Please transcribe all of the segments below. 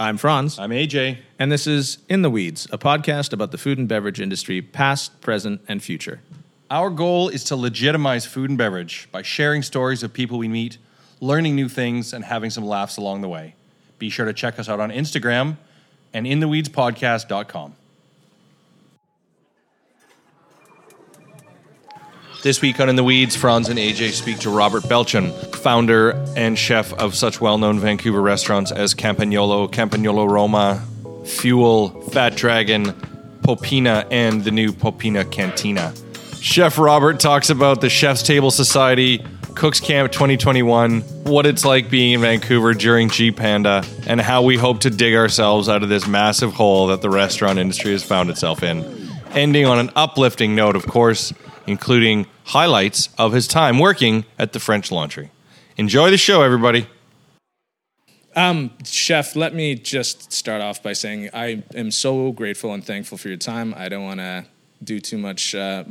I'm Franz, I'm AJ. and this is In the Weeds, a podcast about the food and beverage industry, past, present, and future. Our goal is to legitimize food and beverage by sharing stories of people we meet, learning new things, and having some laughs along the way. Be sure to check us out on Instagram and intheweedspodcast.com. This week on In the Weeds, Franz and AJ speak to Robert Belcham, founder and chef of such well known Vancouver restaurants as Campagnolo, Campagnolo Roma, Fuel, Fat Dragon, Popina, and the new Popina Cantina. Chef Robert talks about the Chef's Table Society, Cooks Camp 2021, what it's like being in Vancouver during G Panda, and how we hope to dig ourselves out of this massive hole that the restaurant industry has found itself in. Ending on an uplifting note, of course, including highlights of his time working at the French Laundry. Enjoy the show, everybody. Um, Chef, let me just start off by saying I am so grateful and thankful for your time. I don't want to do too much uh,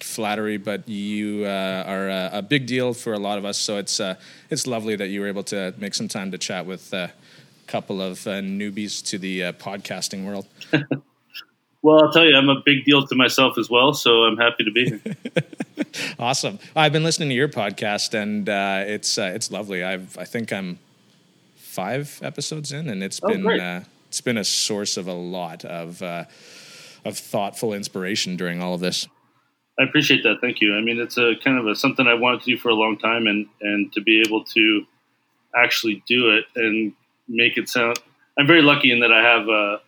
flattery, but you uh, are a, a big deal for a lot of us. So it's uh, it's lovely that you were able to make some time to chat with a couple of uh, newbies to the uh, podcasting world. Well, I'll tell you, I'm a big deal to myself as well, so I'm happy to be here. Awesome. I've been listening to your podcast, and uh, it's uh, it's lovely. I've I think I'm five episodes in, and it's Oh, been uh, it's been a source of a lot of uh, of thoughtful inspiration during all of this. I appreciate that. Thank you. I mean, it's a kind of a something I wanted to do for a long time, and and to be able to actually do it and make it sound. I'm very lucky in that I have uh,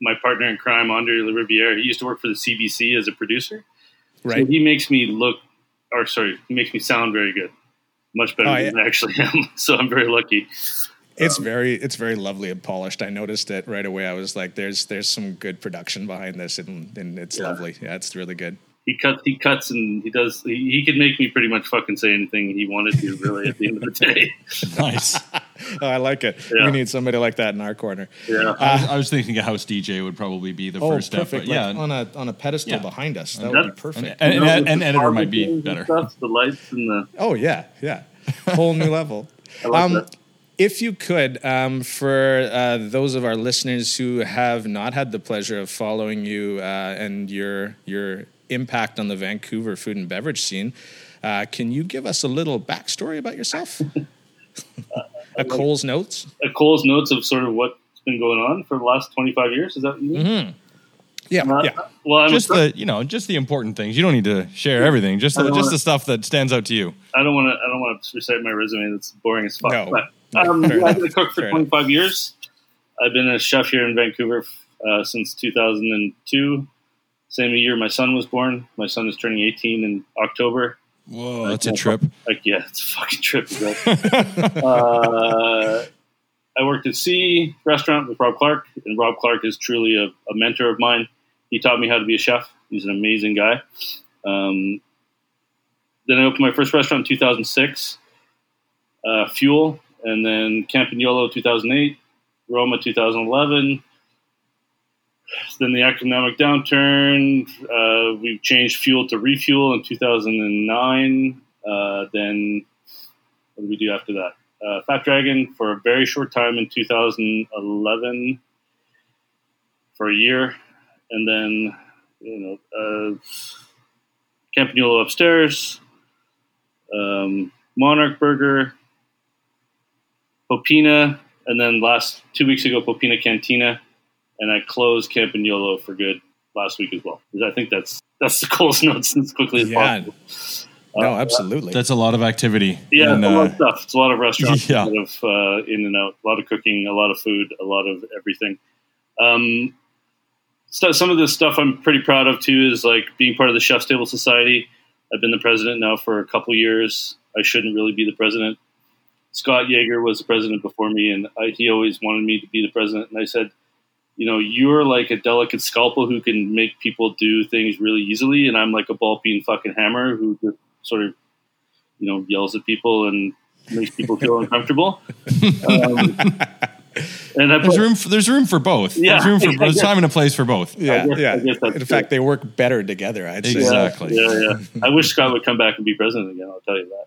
my partner in crime, Andre Le Riviere. He used to work for the CBC as a producer. So Right. he makes me look, or sorry, he makes me sound very good, much better Oh, than yeah. I actually am. So I'm very lucky. It's um, very it's very lovely and polished. I noticed it right away. I was like, "There's there's some good production behind this, and, and it's Yeah. lovely. Yeah, it's really good." He cuts, he cuts, and he does. He, he could make me pretty much fucking say anything he wanted to. Really, at the end of the day. Nice. Oh, I like it. Yeah. We need somebody like that in our corner. Yeah. I, was, I was thinking a house DJ would probably be the Oh, first step. But yeah, Like on a on a pedestal Yeah. behind us. that would be perfect. and, You and, and, editor might be positive better. Stuff, the lights and the. Oh yeah, yeah, whole new level. I love Um, that. if you could, um, for uh, those of our listeners who have not had the pleasure of following you uh, and your your impact on the Vancouver food and beverage scene, uh, can you give us a little backstory about yourself? a Cole's notes. Uh, Cole's notes of sort of what's been going on for the last 25 years. Is that what you mean? Yeah, Uh, yeah. Well, I'm Just a, the you know just the important things. You don't need to share everything. Just the, don't just wanna- the stuff that stands out to you. I don't want to. I don't want to recite my resume. That's boring as fuck. No. But, um, yeah, I've been a cook for Fair 25 years. I've been a chef here in Vancouver uh, since 2002. Same year my son was born. My son is turning 18 in October. Whoa, that's a trip. Like, yeah, it's a fucking trip. uh, I worked at C restaurant with Rob Clark, and Rob Clark is truly a, a mentor of mine. He taught me how to be a chef. He's an amazing guy. Um, then I opened my first restaurant in 2006, uh, Fuel, and then Campagnolo 2008, Roma 2011. Then the economic downturn, uh, we changed Fuel to Refuel in 2009. Uh, then what did we do after that? Uh, Fat Dragon for a very short time in 2011 for a year, and then you know uh, Campagnolo upstairs, um, Monarch Burger, Popina, and then last two weeks ago Popina Cantina, and I closed Campagnolo for good last week as well. 'Cause I think that's that's the coolest notes as quickly as Yeah. possible. No, absolutely. That's a lot of activity. Yeah, And, it's a lot uh, of stuff. It's a lot of restaurants, Yeah. a lot of uh, in and out, a lot of cooking, a lot of food, a lot of everything. Um, so some of the stuff I'm pretty proud of too is like being part of the Chef's Table Society. I've been the president now for a couple years. I shouldn't really be the president. Scott Jaeger was the president before me, and I, he always wanted me to be the president. And I said, you know, you're like a delicate scalpel who can make people do things really easily, and I'm like a ball peen fucking hammer who just sort of, you know, yells at people and makes people feel uncomfortable. Um, and I There's put, room. For, there's room for both. Yeah, there's room for. I There's guess- time and a place for both. yeah, guess- yeah. I guess that's In true. fact, they work better together. I'd say. Exactly. Yeah, yeah, yeah. I wish Scott would come back and be president again. I'll tell you that.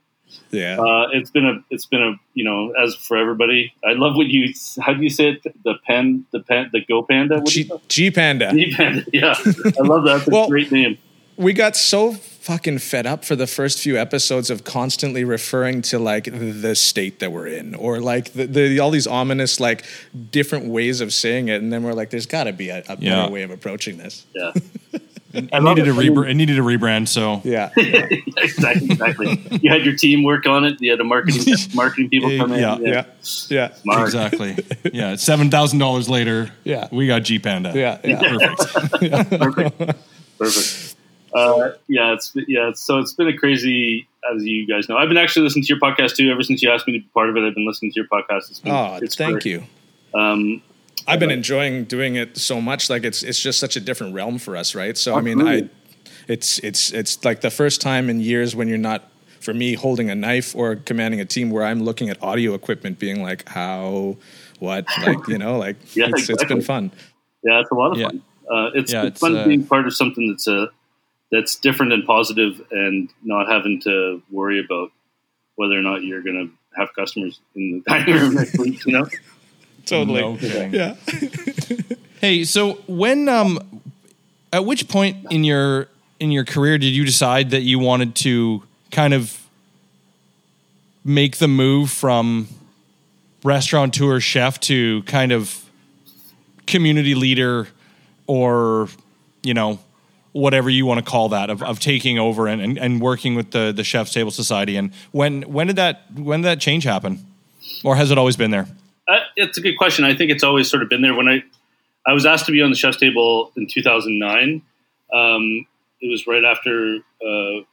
Yeah. Uh, it's been a, it's been a, you know, as for everybody. I love what you, how do you say it? The pen, the pen, the Go Panda. What G, G Panda. G Panda. Yeah, I love that. That's a Well- great name. we got so fucking fed up for the first few episodes of constantly referring to like the state that we're in or like the, the all these ominous like different ways of saying it and then we're like there's got to be a, a better way of approaching this Yeah, It love needed a rebr- it needed a rebrand. So yeah exactly. Exactly. You had your team work on it. You had a marketing marketing people come in. Yeah, yeah yeah Smart. exactly. Yeah, seven thousand dollars later. Yeah. we got G Panda. yeah yeah perfect. Perfect. Perfect. Uh, yeah, it's yeah. It's, so it's been a crazy, as you guys know. I've been actually listening to your podcast too. Ever since you asked me to be part of it, I've been listening to your podcast. It's been, oh it's thank great. you Um, I've been enjoying doing it so much. Like it's it's just such a different realm for us, right? So I mean, I it's it's it's like the first time in years when you're not for me holding a knife or commanding a team where I'm looking at audio equipment, being like how what like you know like Yeah, it's, it's exactly. been fun. yeah, it's a lot of Yeah. fun. Uh, it's, Yeah, it's, it's, fun uh, being part of something that's a that's different and positive, and not having to worry about whether or not you're going to have customers in the dining room next week. You know, Totally. No kidding. Yeah. Hey, so when um, at which point in your in your career did you decide that you wanted to kind of make the move from restaurateur chef to kind of community leader or you know whatever you want to call that of, of taking over and, and, and working with the the chef's table society and when when did that when did that change happen or has it always been there Uh, it's a good question. I think it's always sort of been there. When I I was asked to be on the chef's table in 2009, um, it was right after uh,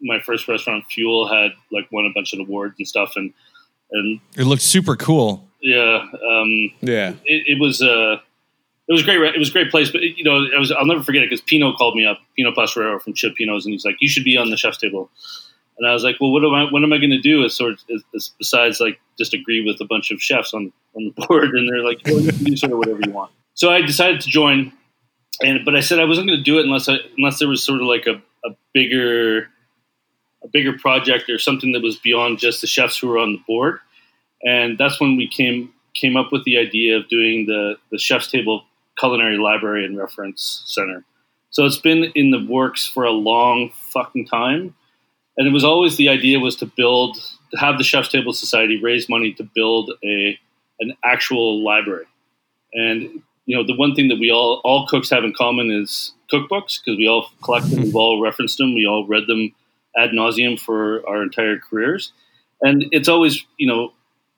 my first restaurant, Fuel, had like won a bunch of awards and stuff, and and it looked super cool yeah, um, Yeah. it, it was uh, it was great. It was a great place, but you know, it was I'll never forget it because Pino called me up, Pino Posteraro from Cioppino's, and he's like, "You should be on the chef's table." And I was like, "Well, what am I? What am I going to do? Is sort of besides like just agree with a bunch of chefs on on the board?" And they're like, well, "You can do sort of whatever you want." So I decided to join, and but I said I wasn't going to do it unless I, unless there was sort of like a, a bigger a bigger project or something that was beyond just the chefs who were on the board. And that's when we came came up with the idea of doing the the chef's table culinary library and reference center. So it's been in the works for a long fucking time. And it was always the idea was to build to have the chef's table society raise money to build a an actual library. And you know, the one thing that we all all cooks have in common is cookbooks because we all collect them, we've all referenced them, we all read them ad nauseum for our entire careers. And it's always, you know,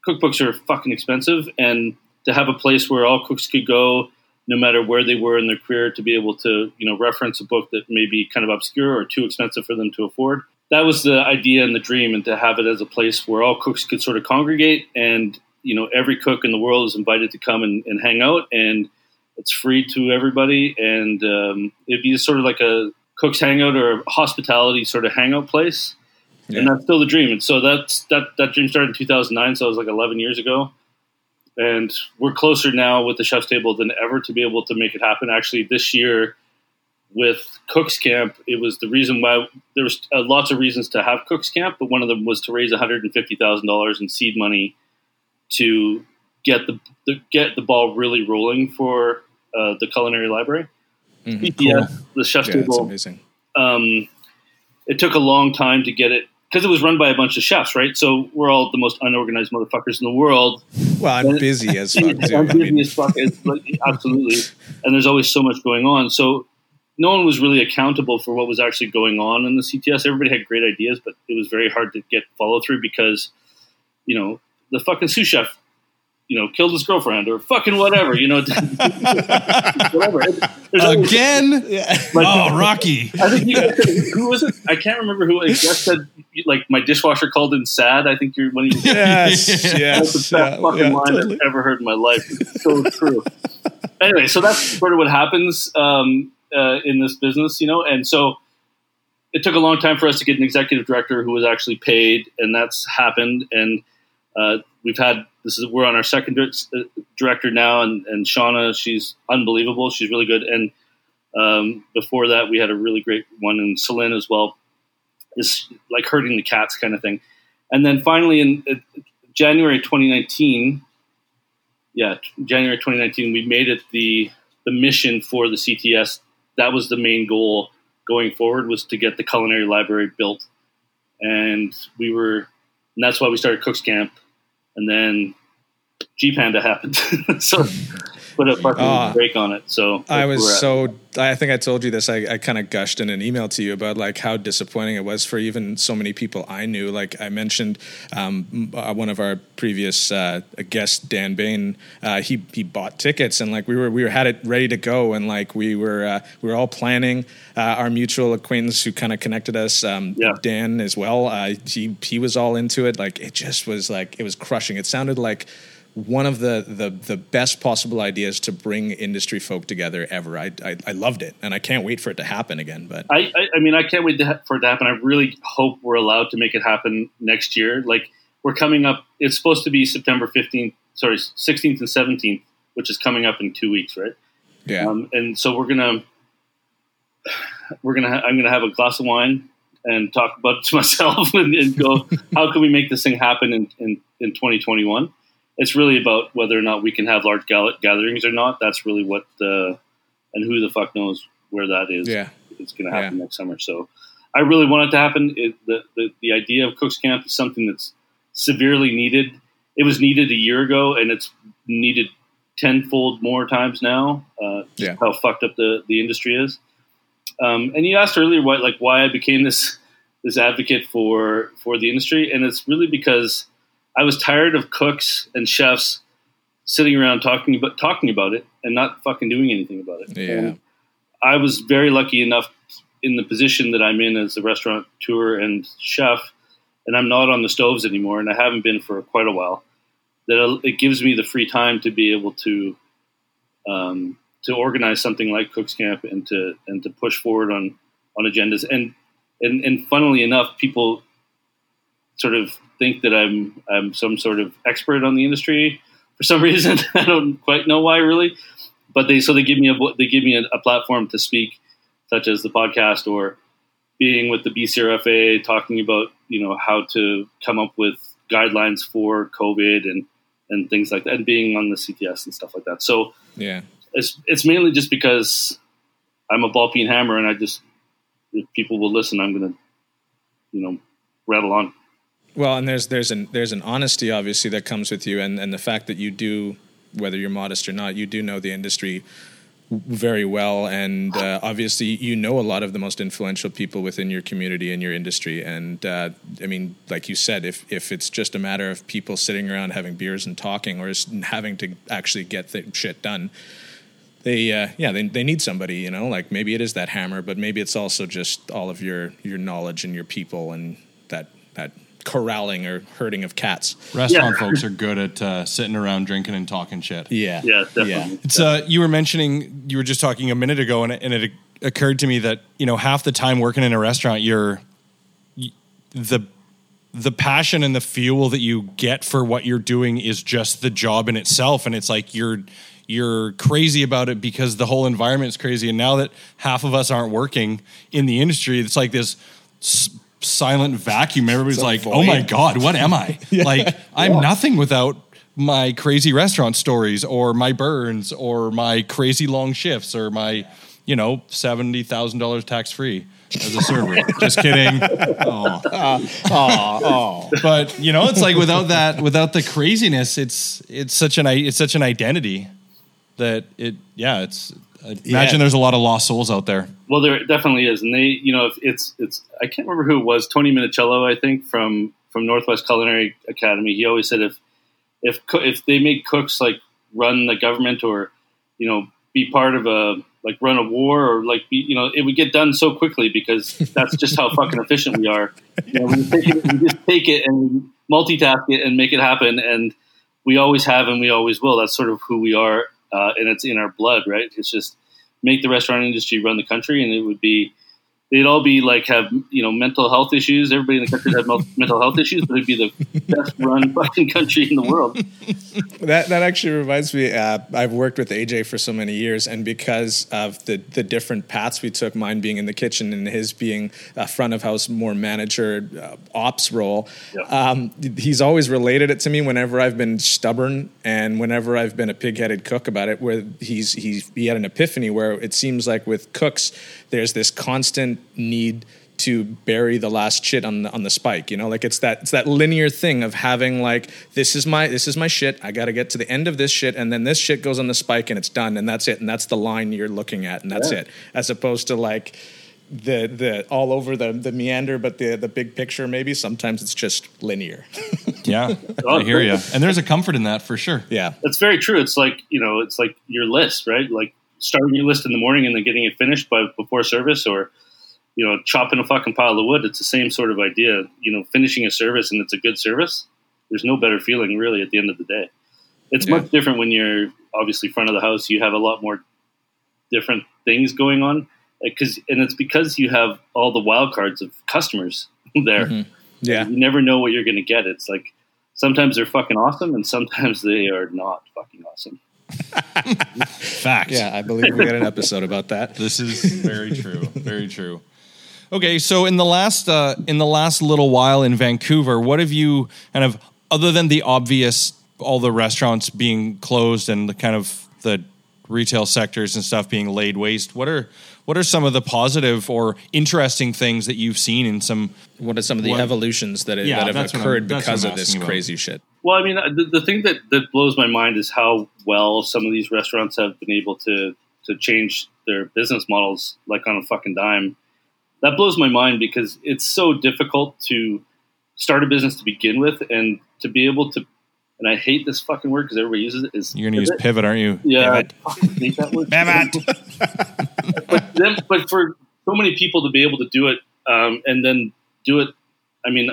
cookbooks are fucking expensive, and to have a place where all cooks could go, no matter where they were in their career, to be able to, you know, reference a book that may be kind of obscure or too expensive for them to afford. That was the idea and the dream, and to have it as a place where all cooks could sort of congregate, and you know, every cook in the world is invited to come and, and hang out, and it's free to everybody, and um, it'd be sort of like a cook's hangout or a hospitality sort of hangout place and that's still the dream. And so that's that that dream started in 2009, so it was like 11 years ago. And we're closer now with the chef's table than ever to be able to make it happen. Actually, this year with Cooks Camp, it was the reason why there was uh, lots of reasons to have Cooks Camp, but one of them was to raise 150 thousand dollars in seed money to get the, the get the ball really rolling for uh, the culinary library. Mhm. Yeah, the chef's Yeah, table amazing. um, it took a long time to get it because it was run by a bunch of chefs, right? So we're all the most unorganized motherfuckers in the world. Well, I'm busy as fuck too. I'm I busy mean, as fuck, it's like, absolutely. And there's always so much going on. So no one was really accountable for what was actually going on in the CTS. Everybody had great ideas, but it was very hard to get follow through because, you know, the fucking sous chef, you know, killed his girlfriend or fucking whatever, you know, whatever. There's always- again like, oh rocky I think you guys who was it? I can't remember who. I just said like my dishwasher called in sad. I think you're when you. yes, That's the best yeah, fucking yeah, line totally. I've ever heard in my life. It's so true. anyway, so that's sort of what happens um, uh, in this business, you know. And so it took a long time for us to get an executive director who was actually paid, and that's happened. And uh, we've had this is we're on our second uh, director now, and, and Shauna, she's unbelievable. She's really good. And um, before that, we had a really great one in Celine as well. It's like herding the cats kind of thing. and then finally in uh, January 2019, yeah, January 2019, we made it the the mission for the CTS. That was the main goal going forward was to get the culinary library built, and we were, and that's why we started Cooks Camp, and then G Panda happened, so put a fucking uh, break on it. So I was so I think I told you this. I, I kind of gushed in an email to you about like how disappointing it was for even so many people I knew. Like I mentioned, um, uh, one of our previous uh, guests, Dan Bain, uh, he he bought tickets and like we were we were had it ready to go and like we were uh, we were all planning. Uh, our mutual acquaintance who kind of connected us, um, yeah. Dan as well. he he was all into it. Like it just was like it was crushing. It sounded like one of the, the the best possible ideas to bring industry folk together ever. I, I, I loved it, and I can't wait for it to happen again. But I I, I mean I can't wait ha- for it to happen. I really hope we're allowed to make it happen next year. Like we're coming up. It's supposed to be September fifteenth, sorry, sixteenth and seventeenth, which is coming up in two weeks, right? Yeah. Um, and so we're gonna we're gonna ha- I'm gonna have a glass of wine and talk about it to myself and, and go how can we make this thing happen in in, in 2021 it's really about whether or not we can have large gatherings or not. That's really what, the and who the fuck knows where that is. Yeah, it's going to happen yeah. next summer. So I really want it to happen. It, the, the the idea of Cooks Camp is something that's severely needed. It was needed a year ago, and it's needed tenfold more times now. Uh, yeah. how fucked up the the industry is. Um, and you asked earlier why, like, why I became this this advocate for for the industry, and it's really because I was tired of cooks and chefs sitting around talking about talking about it and not fucking doing anything about it. Yeah. And I was very lucky enough in the position that I'm in as a restaurant tour and chef, and I'm not on the stoves anymore, and I haven't been for quite a while. That it gives me the free time to be able to um, to organize something like Cooks Camp and to and to push forward on on agendas and and and funnily enough, people sort of think that I'm I'm some sort of expert on the industry for some reason. I don't quite know why really, but they so they give me a they give me a, a platform to speak, such as the podcast or being with the BCRFA, talking about you know how to come up with guidelines for COVID and and things like that, and being on the CTS and stuff like that. So yeah, it's it's mainly just because I'm a ball peen hammer, and I just if people will listen, I'm gonna you know rattle on. Well, and there's there's an there's an honesty obviously that comes with you, and and the fact that you do, whether you're modest or not, you do know the industry very well, and uh, obviously you know a lot of the most influential people within your community and your industry. And uh, I mean, like you said, if if it's just a matter of people sitting around having beers and talking, or having to actually get th- shit done, they uh, yeah they, they need somebody you know like maybe it is that hammer but maybe it's also just all of your your knowledge and your people and that that corralling or herding of cats. Restaurant yeah. folks are good at uh, sitting around drinking and talking shit. Yeah, yeah, definitely. Yeah. It's uh, you were mentioning you were just talking a minute ago, and, and it occurred to me that you know half the time working in a restaurant, you're the the passion and the fuel that you get for what you're doing is just the job in itself, and it's like you're you're crazy about it because the whole environment is crazy. And now that half of us aren't working in the industry, it's like this silent vacuum. Everybody's like, void. "Oh my god, what am I?" yeah. Like I'm yeah. nothing without my crazy restaurant stories or my burns or my crazy long shifts or my, you know, seventy thousand dollars tax free as a server. Just kidding. Oh. Uh, oh, oh. But you know, it's like without that, without the craziness, it's it's such an it's such an identity that it yeah it's I imagine yeah. there's a lot of lost souls out there. Well, there definitely is, and they, you know, it's it's. I can't remember who it was. Tony Minichiello, I think, from from Northwest Culinary Academy. He always said if if if they make cooks like run the government or you know be part of a like run a war or like be, you know it would get done so quickly because that's just how fucking efficient we are. You know, we, take it, we just take it and multitask it and make it happen, and we always have and we always will. That's sort of who we are uh, and it's in our blood, right? It's just make the restaurant industry run the country, and it would be they'd all be like have you know mental health issues. Everybody in the country had mental health issues, but it'd be the best run fucking country in the world. That that actually reminds me. Uh, I've worked with AJ for so many years, and because of the the different paths we took, mine being in the kitchen and his being a front of house, more manager uh, ops role, yeah. um, he's always related it to me whenever I've been stubborn and whenever I've been a pig headed cook about it. Where he's he's he had an epiphany where it seems like with cooks, there's this constant need to bury the last shit on the on the spike. You know, like it's that it's that linear thing of having like this is my this is my shit. I got to get to the end of this shit, and then this shit goes on the spike, and it's done, and that's it, and that's the line you're looking at, and that's yeah. it. As opposed to like the the all over the the meander, but the the big picture maybe sometimes it's just linear. yeah, oh, I hear you, and there's a comfort in that for sure. Yeah, that's very true. It's like you know, it's like your list, right? Like starting your list in the morning and then getting it finished by before service or you know chopping a fucking pile of wood. It's the same sort of idea. You know finishing a service and it's a good service there's no better feeling really at the end of the day. It's yeah. much different when you're obviously front of the house you have a lot more different things going on because and it's because you have all the wild cards of customers there. Mm-hmm. yeah. You never know what you're going to get. It's like sometimes they're fucking awesome and sometimes they are not fucking awesome Fact. Yeah, I believe we got an episode about that. This is very true. Very true. Okay, so in the last uh, in the last little while in Vancouver, what have you kind of other than the obvious all the restaurants being closed and the kind of the retail sectors and stuff being laid waste, what are what are some of the positive or interesting things that you've seen in some what are some of the what, evolutions that, yeah, that have occurred because of this crazy about. shit? Well, I mean, the, the thing that, that blows my mind is how well some of these restaurants have been able to to change their business models like on a fucking dime. That blows my mind because it's so difficult to start a business to begin with and to be able to and I hate this fucking word because everybody uses it. Is you're going to use pivot, aren't you? Yeah, pivot. I hate that word. pivot. but, then, but for so many people to be able to do it um, and then do it, I mean,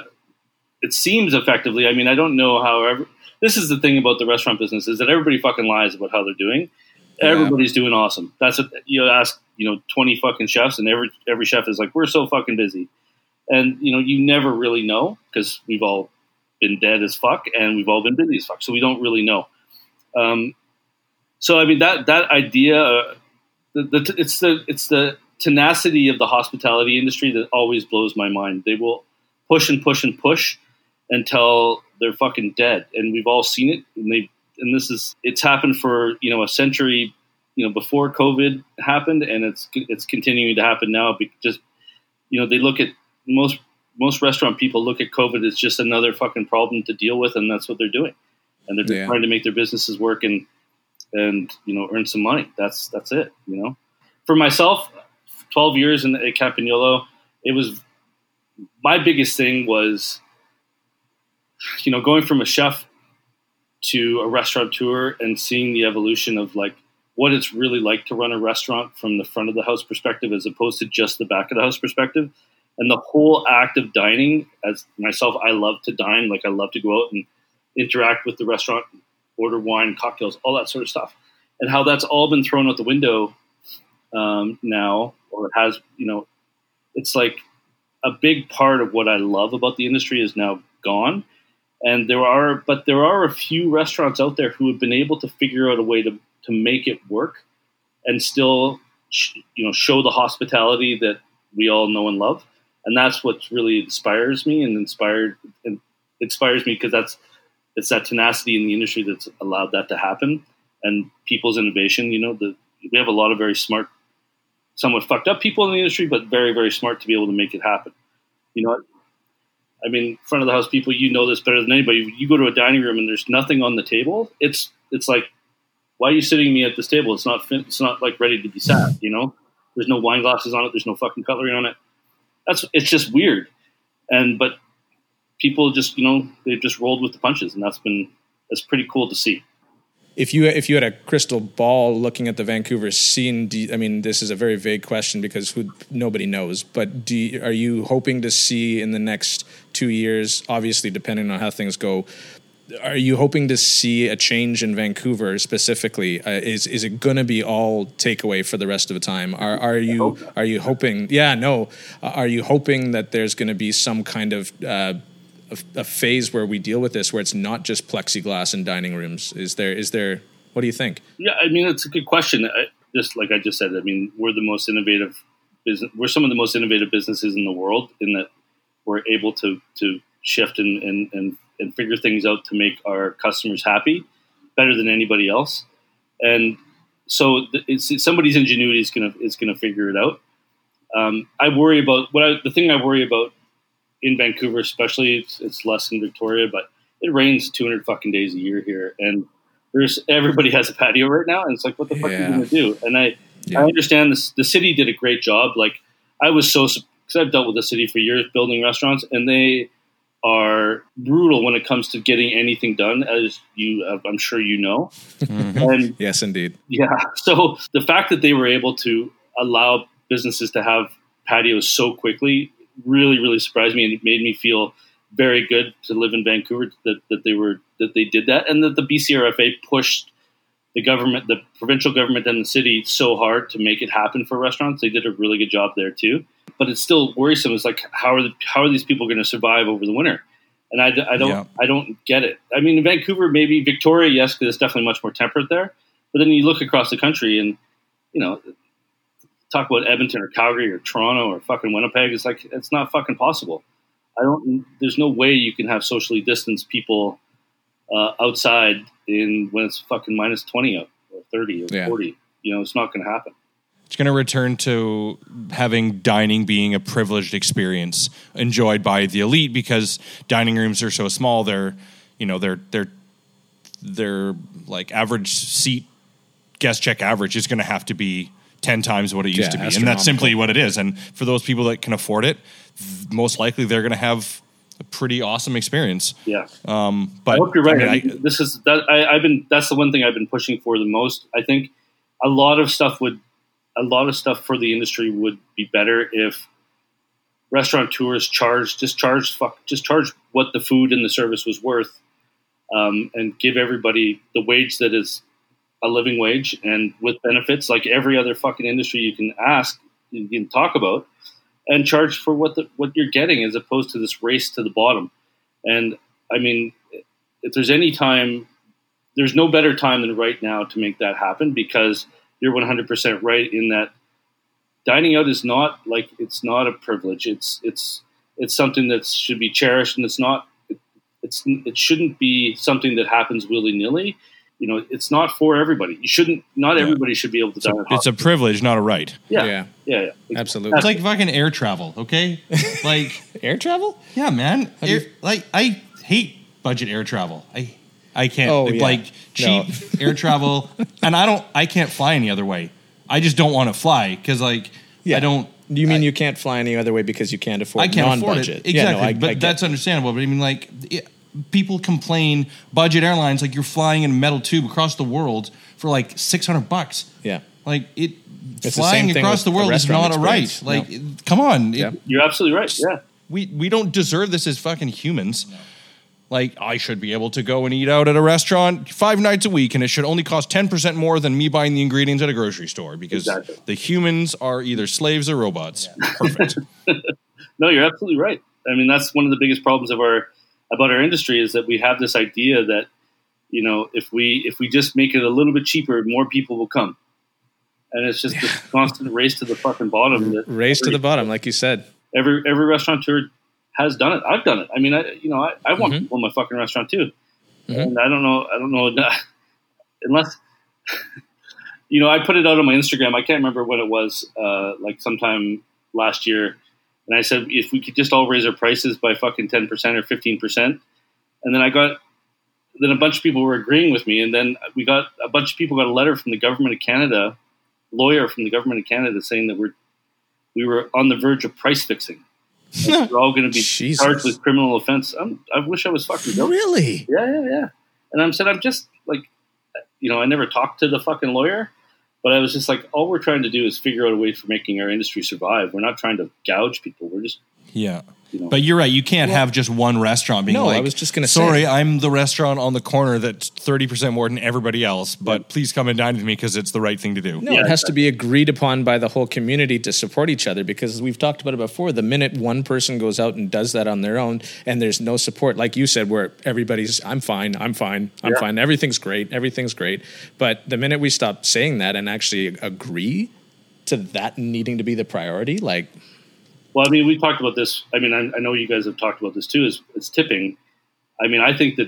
it seems effectively. I mean, I don't know how. Ever, this is the thing about the restaurant business is that everybody fucking lies about how they're doing. Yeah. Everybody's doing awesome. That's what you ask. You know, twenty fucking chefs, and every every chef is like, "We're so fucking busy," and you know, you never really know because we've all been dead as fuck, and we've all been busy as fuck, so we don't really know. Um, so I mean that that idea, uh, the, the, it's the it's the tenacity of the hospitality industry that always blows my mind. They will push and push and push until they're fucking dead, and we've all seen it. And they and this is it's happened for you know a century, you know before COVID happened, and it's it's continuing to happen now. Just you know they look at most most restaurant people look at COVID as just another fucking problem to deal with, and that's what they're doing. And they're yeah. trying to make their businesses work and and you know earn some money. That's that's it. You know, for myself, twelve years in at Campagnolo, it was my biggest thing was you know going from a chef to a restaurateur and seeing the evolution of like what it's really like to run a restaurant from the front of the house perspective as opposed to just the back of the house perspective. And the whole act of dining as myself i love to dine like i love to go out and interact with the restaurant order wine cocktails all that sort of stuff. And how that's all been thrown out the window um, now or has you know it's like a big part of what i love about the industry is now gone and there are but there are a few restaurants out there who have been able to figure out a way to, to make it work and still you know show the hospitality that we all know and love. And that's what really inspires me and inspired and inspires me because that's it's that tenacity in the industry that's allowed that to happen. And people's innovation you know the, we have a lot of very smart somewhat fucked up people in the industry but very very smart to be able to make it happen. You know i mean front of the house people you know this better than anybody you go to a dining room and there's nothing on the table it's it's like why are you sitting me at this table it's not it's not like ready to be sat you know there's no wine glasses on it there's no fucking cutlery on it that's it's just weird. And but people just you know they've just rolled with the punches, and that's been that's pretty cool to see. If you if you had a crystal ball looking at the Vancouver scene, you, I mean, this is a very vague question because who, nobody knows. But you, are you hoping to see in the next two years, obviously depending on how things go, are you hoping to see a change in Vancouver specifically? Uh, is is it going to be all takeaway for the rest of the time? Are are you are you hoping? Yeah, no. Uh, are you hoping that there's going to be some kind of uh, a, phase where we deal with this, where it's not just plexiglass in dining rooms? Is there is there? What do you think? Yeah, I mean it's a good question. I, just like I just said, I mean we're the most innovative business. We're some of the most innovative businesses in the world in that we're able to to shift and and, and and figure things out to make our customers happy better than anybody else. And so somebody's ingenuity is gonna is gonna figure it out. Um, I worry about what I, the thing I worry about in Vancouver, especially it's, it's less in Victoria, but it rains 200 fucking days a year here, and there's everybody has a patio right now, and it's like, what the fuck yeah. are you gonna do? And I yeah. I understand this. The city did a great job. Like I was so because I've dealt with the city for years building restaurants, and they are brutal when it comes to getting anything done, as you, I'm sure you know. Mm-hmm. And yes, indeed. Yeah. So the fact that they were able to allow businesses to have patios so quickly really, really surprised me, and it made me feel very good to live in Vancouver that, that they were that they did that, and that the BCRFA pushed the government, the provincial government, and the city so hard to make it happen for restaurants. They did a really good job there too but it's still worrisome. It's like how are the, how are these people going to survive over the winter? And I, I don't yeah. I don't get it. I mean, in Vancouver, maybe Victoria, yes, because it's definitely much more temperate there. But then you look across the country, and you know, talk about Edmonton or Calgary or Toronto or fucking Winnipeg. It's like it's not fucking possible. I don't. There's no way you can have socially distanced people uh, outside in when it's fucking minus twenty out or thirty or yeah. forty. You know, it's not going to happen. It's going to return to having dining being a privileged experience enjoyed by the elite because dining rooms are so small. They're, you know, they're they're they're like average seat guest check average is going to have to be 10 times what it used yeah, to be. And that's simply what it is. And for those people that can afford it, most likely they're going to have a pretty awesome experience. Yeah. Um, but I hope you're right. I mean, I, this is that I, I've been, that's the one thing I've been pushing for the most. I think a lot of stuff would a lot of stuff for the industry would be better if restaurateurs charge just charge fuck just charge what the food and the service was worth, um, and give everybody the wage that is a living wage and with benefits like every other fucking industry you can ask you can talk about and charge for what the what you're getting as opposed to this race to the bottom. And I mean, if there's any time, there's no better time than right now to make that happen because you're 100% right in that dining out is not like it's not a privilege. It's it's it's something that should be cherished, and it's not. It's it shouldn't be something that happens willy nilly. You know, it's not for everybody. You shouldn't. Not yeah. everybody should be able to dine. It's, a, it's a privilege, not a right. Yeah, yeah, yeah, yeah. absolutely. It's like fucking air travel. Okay, like air travel. Yeah, man. Air, like I hate budget air travel. I I can't oh, yeah. like cheap no. air travel, and I don't. I can't fly any other way. I just don't want to fly because like yeah. I don't. You mean I, you can't fly any other way because you can't afford? I can't non-budget. afford it exactly, yeah, no, I, but I that's understandable. But I mean, like it, people complain budget airlines like you're flying in a metal tube across the world for like six hundred bucks. Yeah, like it. It's flying across the world is not a right. Like, no. come on, it, you're absolutely right. Yeah, we we don't deserve this as fucking humans. No. Like, I should be able to go and eat out at a restaurant five nights a week, and it should only cost 10% more than me buying the ingredients at a grocery store because exactly. the humans are either slaves or robots. Yeah. Perfect. no, you're absolutely right. I mean, that's one of the biggest problems of our about our industry is that we have this idea that you know if we if we just make it a little bit cheaper, more people will come, and it's just yeah. this constant race to the fucking bottom. race every, to the bottom, like you said. Every every restaurateur has done it. I've done it. I mean, I you know, I, I want mm-hmm. people in my fucking restaurant too, mm-hmm. and I don't know, I don't know, unless you know, I put it out on my Instagram. I can't remember when it was, uh, like sometime last year, and I said if we could just all raise our prices by fucking ten percent or fifteen percent, and then I got. Then a bunch of people were agreeing with me, and then we got a bunch of people got a letter from the government of Canada, lawyer from the government of Canada, saying that we're we were on the verge of price fixing we're all going to be Jesus. charged with criminal offense. I'm, i wish I was fucking. Really? Yeah, yeah, yeah. And I'm said I'm just like, you know, I never talked to the fucking lawyer, but I was just like, all we're trying to do is figure out a way for making our industry survive. We're not trying to gouge people. We're just Yeah. You know. But you're right. You can't have just one restaurant being No, like, I was just gonna say- sorry, I'm the restaurant on the corner that's 30% more than everybody else, but please come and dine with me because it's the right thing to do. No, Yeah, it has to be agreed upon by the whole community to support each other because we've talked about it before. The minute one person goes out and does that on their own and there's no support, like you said, where everybody's, I'm fine, I'm fine, I'm Yeah. fine, everything's great, everything's great. But the minute we stop saying that and actually agree to that needing to be the priority, like, Well, I mean, we talked about this. I mean, I, I know you guys have talked about this too. Is, is tipping? I mean, I think that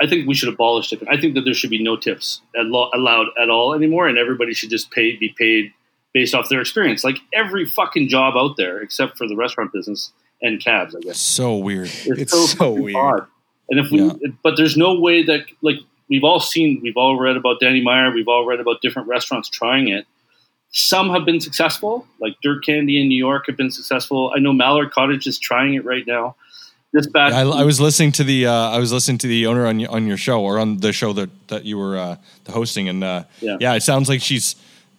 I- think we should abolish tipping. I think that there should be no tips allo- allowed at all anymore, and everybody should just pay be paid based off their experience. Like every fucking job out there, except for the restaurant business and cabs, I guess. So weird. It's so fucking weird. odd. And if we, Yeah. but there's no way that like we've all seen, we've all read about Danny Meyer, we've all read about different restaurants trying it. Some have been successful, like Dirt Candy in New York have been successful. I know Mallard Cottage is trying it right now. This batch, I, I was listening to the uh, I was listening to the owner on on your show or on the show that that you were uh, hosting and uh, Yeah. yeah. it sounds like she's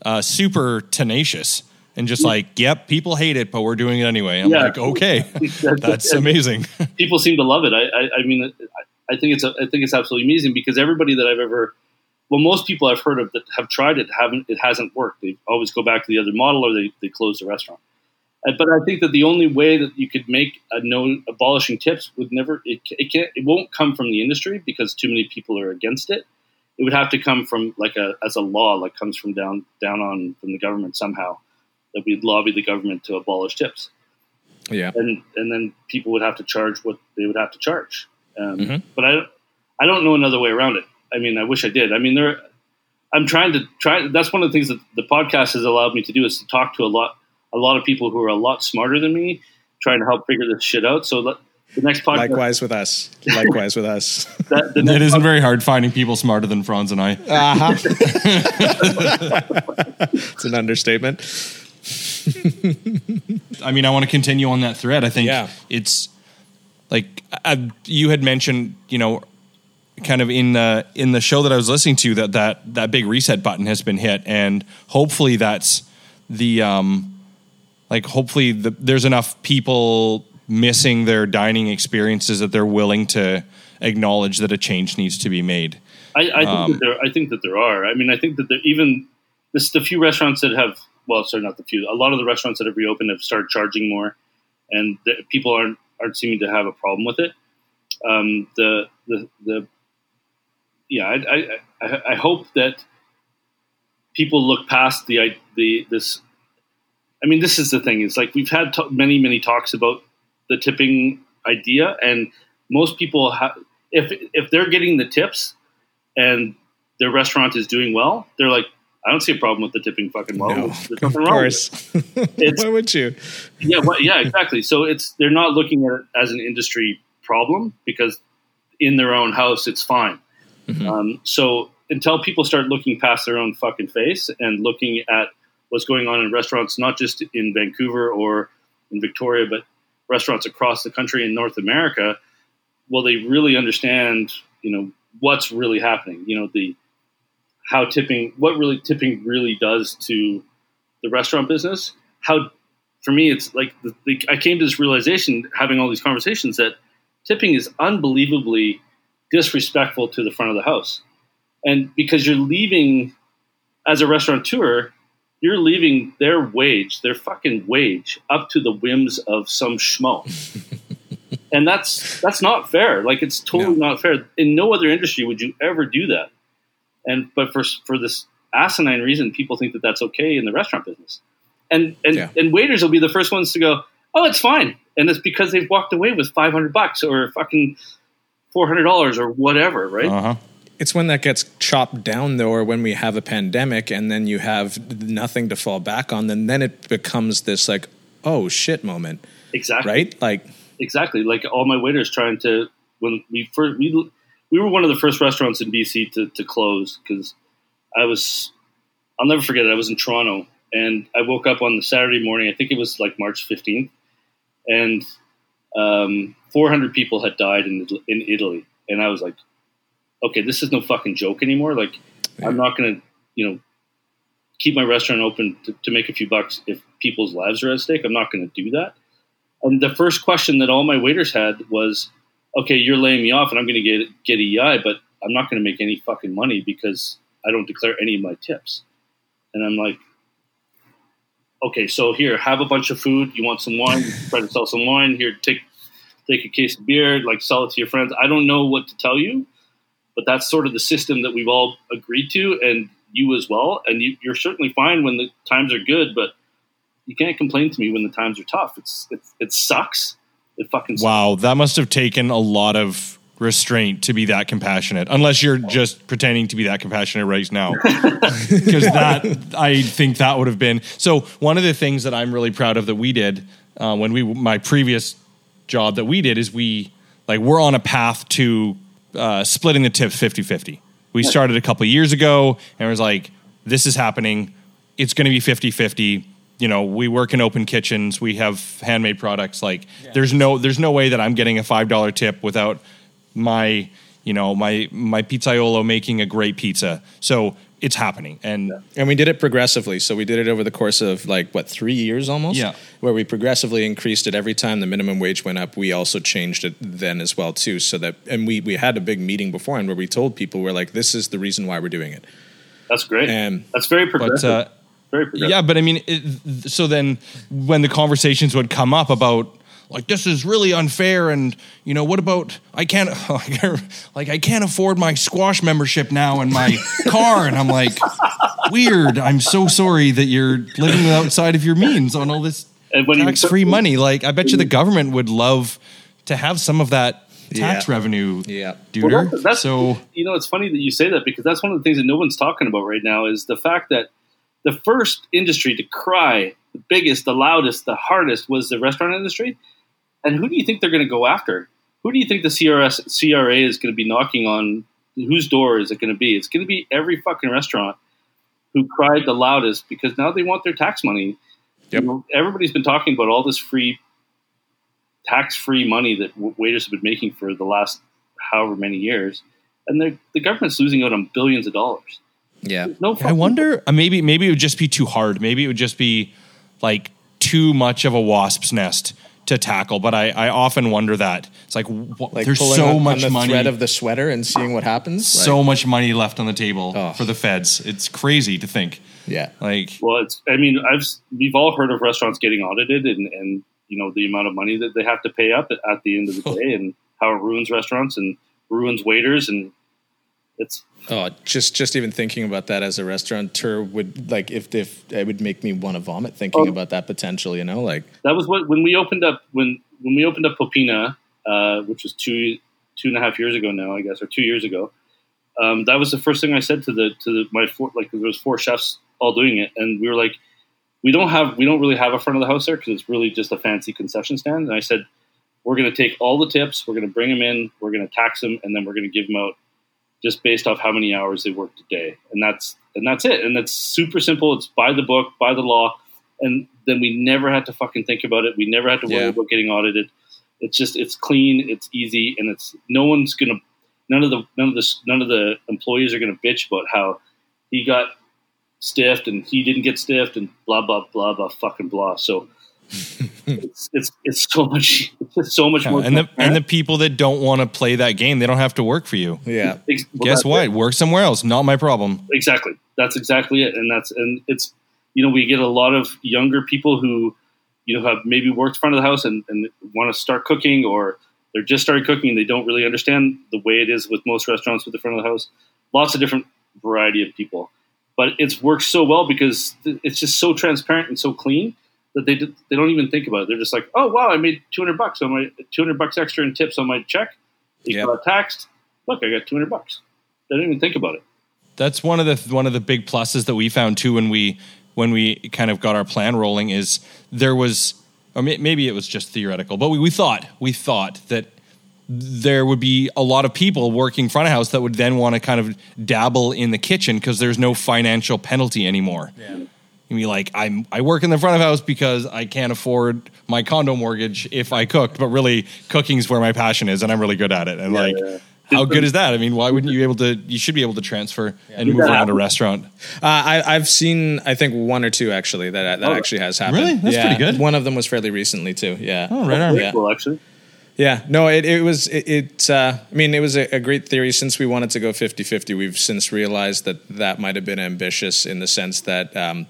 uh, super tenacious and just like yep people hate it but we're doing it anyway. I'm Yeah. like okay That's- that's amazing. people seem to love it. I, I, I mean, I, I think it's a, I think it's absolutely amazing because everybody that I've ever, well, most people I've heard of that have tried it haven't it hasn't worked. They always go back to the other model or they, they close the restaurant. But I think that the only way that you could make a no abolishing tips would never it, it can't it won't come from the industry because too many people are against it. It would have to come from like a as a law like comes from down down on from the government somehow that we'd lobby the government to abolish tips yeah. and and then people would have to charge what they would have to charge. Um, Mhm. But I, I don't know another way around it. I mean, I wish I did. I mean, there, I'm trying to try. That's one of the things that the podcast has allowed me to do is to talk to a lot, a lot of people who are a lot smarter than me, trying to help figure this shit out. So let- the next podcast, Likewise with us. Likewise with us. that, the it next isn't very hard finding people smarter than Franz and I. Uh-huh. it's an understatement. I mean, I want to continue on that thread. I think Yeah. it's like I, you had mentioned, you know, kind of in the in the show that I was listening to that that that big reset button has been hit, and hopefully that's the um, like hopefully the, there's enough people missing their dining experiences that they're willing to acknowledge that a change needs to be made. I, I think Um, that there. I think that there are. I mean, I think that there, even this the few restaurants that have well, sorry, not the few. A lot of the restaurants that have reopened have started charging more, and the, people aren't aren't seeming to have a problem with it. Um, the the the yeah, I, I I hope that people look past the the this. I mean, this is the thing. It's like we've had t- many many talks about the tipping idea, and most people if if they're getting the tips and their restaurant is doing well, they're like, I don't see a problem with the tipping fucking well. No, There's of with it. Why would you? Yeah, well, yeah, exactly. So it's they're not looking at it as an industry problem because in their own house it's fine. Mhm. Um, so until people start looking past their own fucking face and looking at what's going on in restaurants, not just in Vancouver or in Victoria, but restaurants across the country in North America, will they really understand, you know, what's really happening? You know, the how tipping, what really tipping really does to the restaurant business. How, for me, it's like the, the, I came to this realization having all these conversations that tipping is unbelievably disrespectful to the front of the house, and because you're leaving as a restaurateur, you're leaving their wage, their fucking wage, up to the whims of some schmo. and that's that's not fair. Like it's totally not fair. In no other industry would you ever do that. And but for for this asinine reason, people think that that's okay in the restaurant business. And and Yeah. and waiters will be the first ones to go, "Oh, it's fine." And it's because they've walked away with 500 bucks or fucking $400 or whatever, right? Uh huh. It's when that gets chopped down, though, or when we have a pandemic and then you have nothing to fall back on, then then it becomes this like, oh shit moment, exactly. right? Like, exactly like all my waiters trying to when we first we we were one of the first restaurants in BC to, to close because I was I'll never forget it I was in Toronto and I woke up on the Saturday morning I think it was like March 15th and um, 400 people had died in in Italy and I was like okay this is no fucking joke anymore like I'm not gonna you know keep my restaurant open to, to make a few bucks if people's lives are at stake I'm not gonna do that And the first question that all my waiters had was, "Okay, you're laying me off, and I'm going to get get EI, but I'm not going to make any fucking money because I don't declare any of my tips." And I'm like, "Okay, so here, have a bunch of food. You want some wine? Try to sell some wine. Here, take take a case of beer. Like sell it to your friends. I don't know what to tell you, but that's sort of the system that we've all agreed to, and you as well. And you, you're certainly fine when the times are good, but." You can't complain to me when the times are tough. It's, it's it sucks. It fucking sucks. Wow, that must have taken a lot of restraint to be that compassionate. Unless you're just pretending to be that compassionate right now, because that I think that would have been. So one of the things that I'm really proud of that we did uh, when we my previous job that we did is we like we're on a path to uh, splitting the tips 50-50. We started a couple of years ago and it was like this is happening. It's going to be 50-50 you know we work in open kitchens. We have handmade products. Like there's no there's no way that i'm getting a five dollar tip without my you know my my pizzaiolo making a great pizza. So it's happening and And we did it progressively. So we did it over the course of like what three years almost. Yeah. Where we progressively increased it every time the minimum wage went up. We also changed it then as well too. So that and we we had a big meeting beforehand where we told people we're like this is the reason why we're doing it. That's great. And- That's very but progressive. uh, very progressive. yeah but i mean it, so then when the conversations would come up about like this is really unfair and you know what about i can't like i can't afford my squash membership now and my car and i'm like weird i'm so sorry that you're living outside of your means on all this And when you- tax-free money like i bet you the mm. government would love to have some of that tax Yeah. revenue Yeah. duder Well, that's- that's- so you know, it's funny that you say that because that's one of the things that no one's talking about right now is the fact that the first industry to cry the biggest, the loudest, the hardest was the restaurant industry. And who do you think they're going to go after? Who do you think the CRS CRA is going to be knocking on? Whose door is it going to be? It's going to be every fucking restaurant who cried the loudest because now they want their tax money. Yep. You know, everybody's been talking about all this free, tax-free money that w- waiters have been making for the last however many years, and the government's losing out on billions of dollars. Yeah. No, I wonder. uh, Maybe maybe it would just be too hard. Maybe it would just be like too much of a wasp's nest to tackle. But I, I often wonder that it's like, wh- Like there's so on, much on the money, thread of the sweater and seeing what happens. so much money left on the table Oh. for the feds. It's crazy to think. yeah. Like, Well, it's. I mean, I've we've all heard of restaurants getting audited, and and you know the amount of money that they have to pay up at, at the end of the day, and how it ruins restaurants and ruins waiters, and it's Oh, just just even thinking about that as a restaurateur would like if if it would make me want to vomit thinking Oh. about that potential. You know, like that was what when we opened up when when we opened up Popina, uh, which was two two and a half years ago now, I guess, or two years ago. Um, that was the first thing I said to the to the, my four, like there was four chefs all doing it, and we were like, we don't have we don't really have a front of the house there because it's really just a fancy concession stand. And I said, we're going to take all the tips, we're going to bring them in, we're going to tax them, and then we're going to give them out just based off how many hours they worked a day, and that's and that's it. And that's super simple. It's by the book, by the law, and then we never had to fucking think about it. We never had to worry Yeah. about getting audited. It's just it's clean, it's easy, and it's no one's gonna none of the none of the none of the employees are gonna bitch about how he got stiffed and he didn't get stiffed and blah blah blah blah fucking blah. So it's it's it's so much it's so much more. and the and the people that don't want to play that game, they don't have to work for you. yeah, Ex- well, Guess what? it. Work somewhere else. Not my problem. exactly that's exactly it and that's and it's you know we get a lot of younger people who you know have maybe worked front of the house and, and want to start cooking or they're just started cooking and they don't really understand the way it is with most restaurants with the front of the house lots of different variety of people but it's worked so well because it's just so transparent and so clean that they d- they don't even think about it they're just like oh wow i made 200 bucks on my 200 bucks extra in tips on my check it Yep. got taxed look i got 200 bucks they didn't even think about it that's one of the one of the big pluses that we found too when we when we kind of got our plan rolling is there was or maybe it was just theoretical but we, we thought we thought that there would be a lot of people working front of house that would then want to kind of dabble in the kitchen because there's no financial penalty anymore. Yeah. You'd be like, I'm I work in the front of house because I can't afford my condo mortgage if I cooked, but really cooking's where my passion is and I'm really good at it. And like yeah. How good is that? I mean, why wouldn't you be able to? You should be able to transfer and move around a restaurant. Uh, I, I've seen, I think, one or two actually that that Oh, actually has happened. really? That's yeah. pretty good. One of them was fairly recently too. Yeah. Oh, right on. Yeah. cool, actually. Yeah, no, it, it was, it, it uh, I mean, it was a, a great theory. Since we wanted to go 50 50, we've since realized that that might have been ambitious in the sense that, um,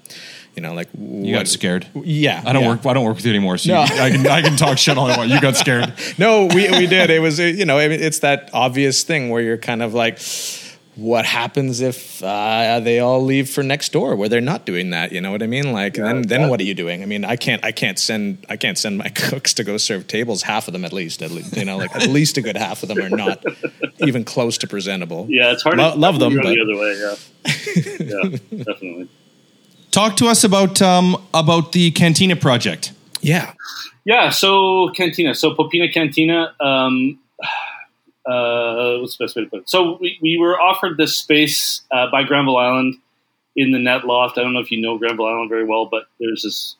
you know, like, You got scared. Yeah. I don't yeah. work. I don't work with you anymore. So No. you, I can I can talk shit all I want. You got scared. No, we, we did. It was, you know, I mean, it's that obvious thing where you're kind of like, what happens if uh, they all leave for next door where they're not doing that? You know what I mean? Like, then then what are you doing? I mean, I can't I can't send I can't send my cooks to go serve tables. Half of them at least, at least you know, like at least a good half of them are not even close to presentable. Yeah, it's hard Lo- to love them, but- the other way. Yeah, yeah, definitely. Talk to us about um about the Cantina project. Yeah. Yeah, so Cantina. So Popina Cantina, um, uh, what's the best way to put it? So we, we were offered this space uh, by Granville Island in the net loft. I don't know if you know Granville Island very well, but there's this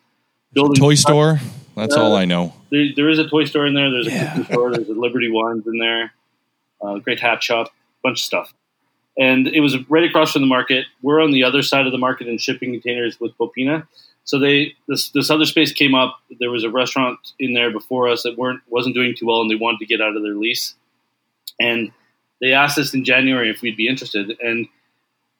building. Toy store. That's all I know. There, there is a toy store in there. There's a Yeah. cookie store. There's a Liberty Wines in there. Uh, great hat shop. Bunch of stuff. And it was right across from the market. We're on the other side of the market in shipping containers with Popina. So they this this other space came up. There was a restaurant in there before us that weren't wasn't doing too well, and they wanted to get out of their lease. And they asked us in January if we'd be interested, and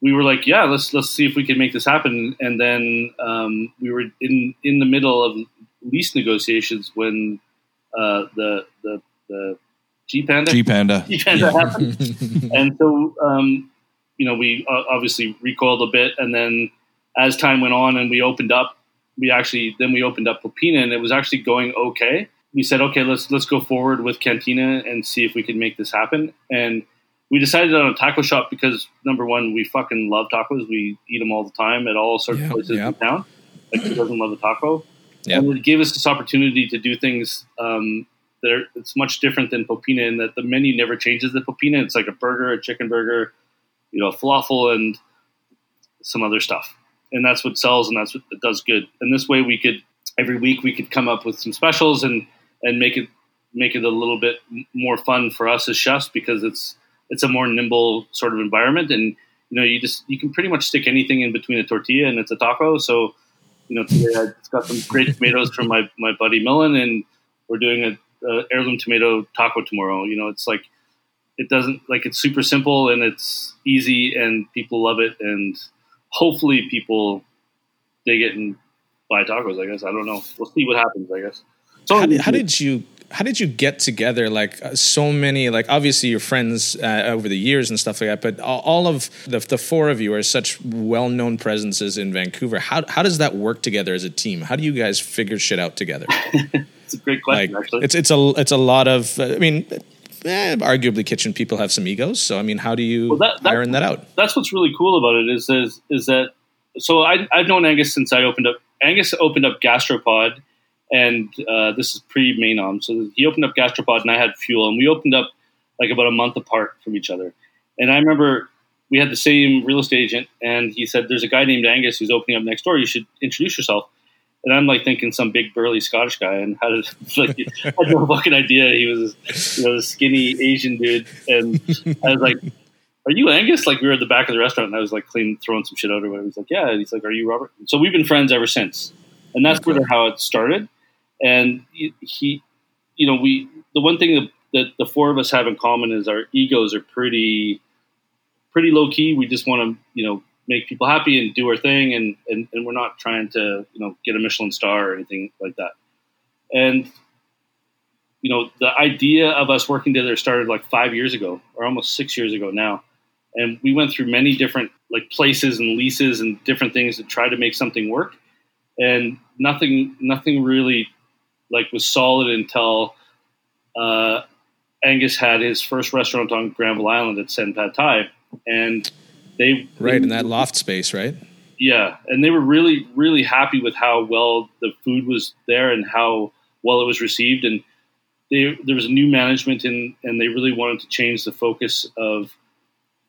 we were like, "Yeah, let's let's see if we can make this happen." And then um, we were in in the middle of lease negotiations when uh, the the the G Panda G Panda. G Panda happened, and so um, you know we uh, obviously recoiled a bit, and then as time went on and we opened up, we actually then we opened up Popina, and it was actually going okay. We said, okay, let's let's go forward with Cantina and see if we can make this happen, and we decided on a taco shop because number one, we fucking love tacos. We eat them all the time at all sorts Yep, of places in yep. town. Like who doesn't love a taco? Yep. And it gave us this opportunity to do things um, that are, it's much different than Popina in that the menu never changes the Popina. It's like a burger, a chicken burger, you know, a falafel and some other stuff. And that's what sells and that's what does good. And this way we could every week we could come up with some specials and and make it make it a little bit more fun for us as chefs because it's it's a more nimble sort of environment. And you know you just you can pretty much stick anything in between a tortilla and it's a taco. So you know today I just got some great tomatoes from my my buddy Millen and we're doing a, a heirloom tomato taco tomorrow. You know it's like it doesn't like it's super simple and it's easy and people love it. And hopefully people dig it and buy tacos I guess. I don't know. We'll see what happens I guess how did, how did you how did you get together? Like uh, so many like obviously you're friends uh, over the years and stuff like that but all, all of the, the four of you are such well-known presences in vancouver. How, how does that work together as a team? How do you guys figure shit out together? It's a great question like actually. it's it's a it's a lot of uh, i mean eh, arguably kitchen people have some egos so i mean how do you Well, that- that- iron that out? that's what's really cool about it is is, is that so I, I've known Angus since I opened up Angus opened up Gastropod and uh, this is pre Maenam so he opened up Gastropod and I had Fuel and we opened up like about a month apart from each other and I remember we had the same real estate agent and he said there's a guy named Angus who's opening up next door you should introduce yourself and I'm like thinking some big burly Scottish guy and how did like I had no fucking idea he was you know this skinny Asian dude and I was like are you Angus? Like we were at the back of the restaurant and I was like clean throwing some shit out or whatever. He's like, yeah. And he's like, are you Robert? So we've been friends ever since. And that's sort of how it started. And he, you know, we, the one thing that, that the four of us have in common is our egos are pretty, pretty low key. We just want to, you know, make people happy and do our thing. And, and, and we're not trying to, you know, get a Michelin star or anything like that. And, you know, the idea of us working together started like five years ago or almost six years ago now and we went through many different like places and leases and different things to try to make something work and nothing nothing really like was solid until uh, Angus had his first restaurant on Granville Island at Sen Pad Thai and they right in that loft space right yeah and they were really really happy with how well the food was there and how well it was received and they, there was a new management in and they really wanted to change the focus of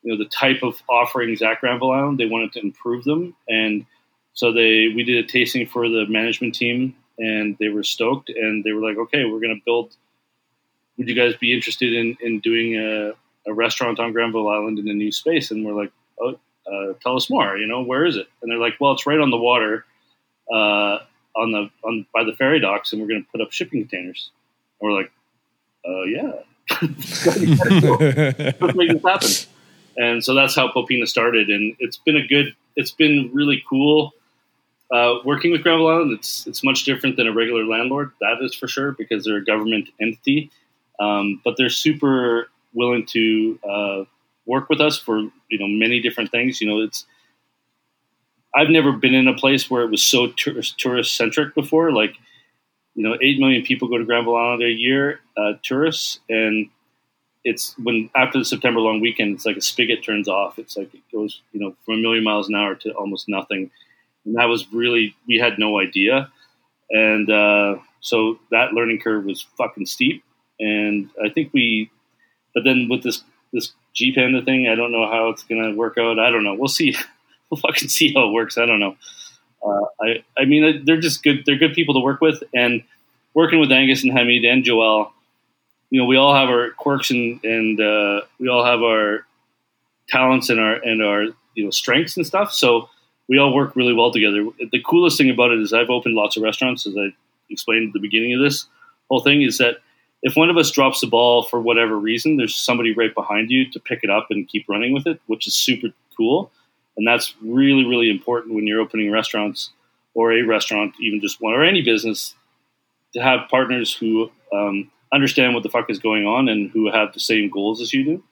you know the type of offerings at Granville Island. They wanted to improve them, and so they we did a tasting for the management team, and they were stoked, and they were like, "Okay, we're going to build. Would you guys be interested in in doing a a restaurant on Granville Island in a new space, and we're like, oh, uh, tell us more. You know, where is it? And they're like, well, it's right on the water, uh, on the on by the ferry docks, and we're going to put up shipping containers. And we're like, uh, yeah, let's make this happen. And so that's how Popina started, and it's been a good. It's been really cool uh, working with Granville Island. It's it's much different than a regular landlord. That is for sure because they're a government entity, um, but they're super willing to uh, work with us for you know many different things. You know, it's I've never been in a place where it was so tourist centric before. Like, you know, eight million people go to Granville Island a year, uh, tourists, and it's when after the September long weekend, it's like a spigot turns off. It's like it goes, you know, from a million miles an hour to almost nothing, and that was really we had no idea, and uh, so that learning curve was fucking steep, and I think we, but then with this this G Panda thing, I don't know how it's gonna work out. I don't know. We'll see. We'll fucking see how it works. I don't know. Uh, I I mean they're just good. They're good people to work with, and working with Angus and Hamid and Joel you know, we all have our quirks and and uh, we all have our talents and our and our you know strengths and stuff. So we all work really well together. The coolest thing about it is I've opened lots of restaurants, as I explained at the beginning of this whole thing, is that if one of us drops the ball for whatever reason, there's somebody right behind you to pick it up and keep running with it, which is super cool. And that's really, really important when you're opening restaurants or a restaurant, even just one or any business, to have partners who um, understand what the fuck is going on and who have the same goals as you do.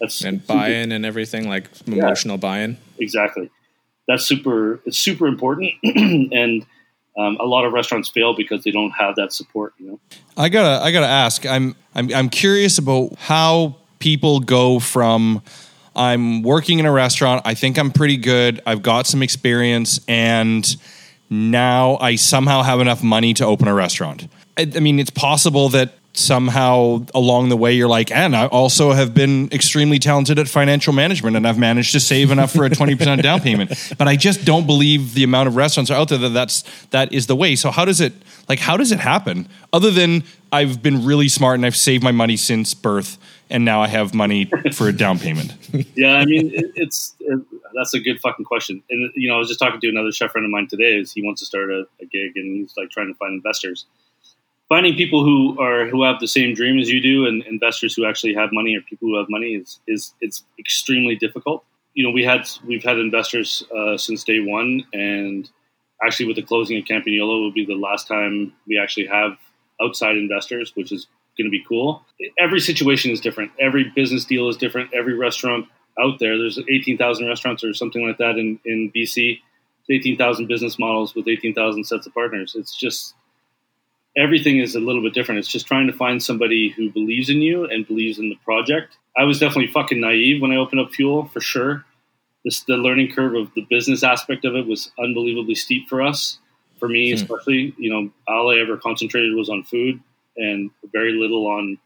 That's and buy-in and everything, like emotional yeah, buy-in. Exactly. That's super. It's super important, and um, a lot of restaurants fail because they don't have that support. You know. I gotta. I gotta ask. I'm. I'm. I'm curious about how people go from. I'm working in a restaurant. I think I'm pretty good. I've got some experience, and now I somehow have enough money to open a restaurant. I, I mean, it's possible that somehow along the way you're like and i also have been extremely talented at financial management and i've managed to save enough for a 20% down payment. But i just don't believe the amount of restaurants are out there that that's that is the way. So how does it like how does it happen? Other than i've been really smart and i've saved my money since birth and now i have money for a down payment. Yeah i mean it, it's it, that's a good fucking question. And you know i was just talking to another chef friend of mine today is he wants to start a, a gig and he's like trying to find investors finding people who are who have the same dream as you do and investors who actually have money or people who have money is is it's extremely difficult. You know we had we've had investors uh, since day one and actually with the closing of campagnolo will be the last time we actually have outside investors which is going to be cool. Every situation is different. Every business deal is different. Every restaurant out there there's 18000 restaurants or something like that in, in bc 18000 business models with 18000 sets of partners. It's just everything is a little bit different. It's just trying to find somebody who believes in you and believes in the project. I was definitely fucking naive when I opened up Fuel for sure. This, the learning curve of the business aspect of it was unbelievably steep for us. For me, hmm. especially, you know, all I ever concentrated was on food and very little on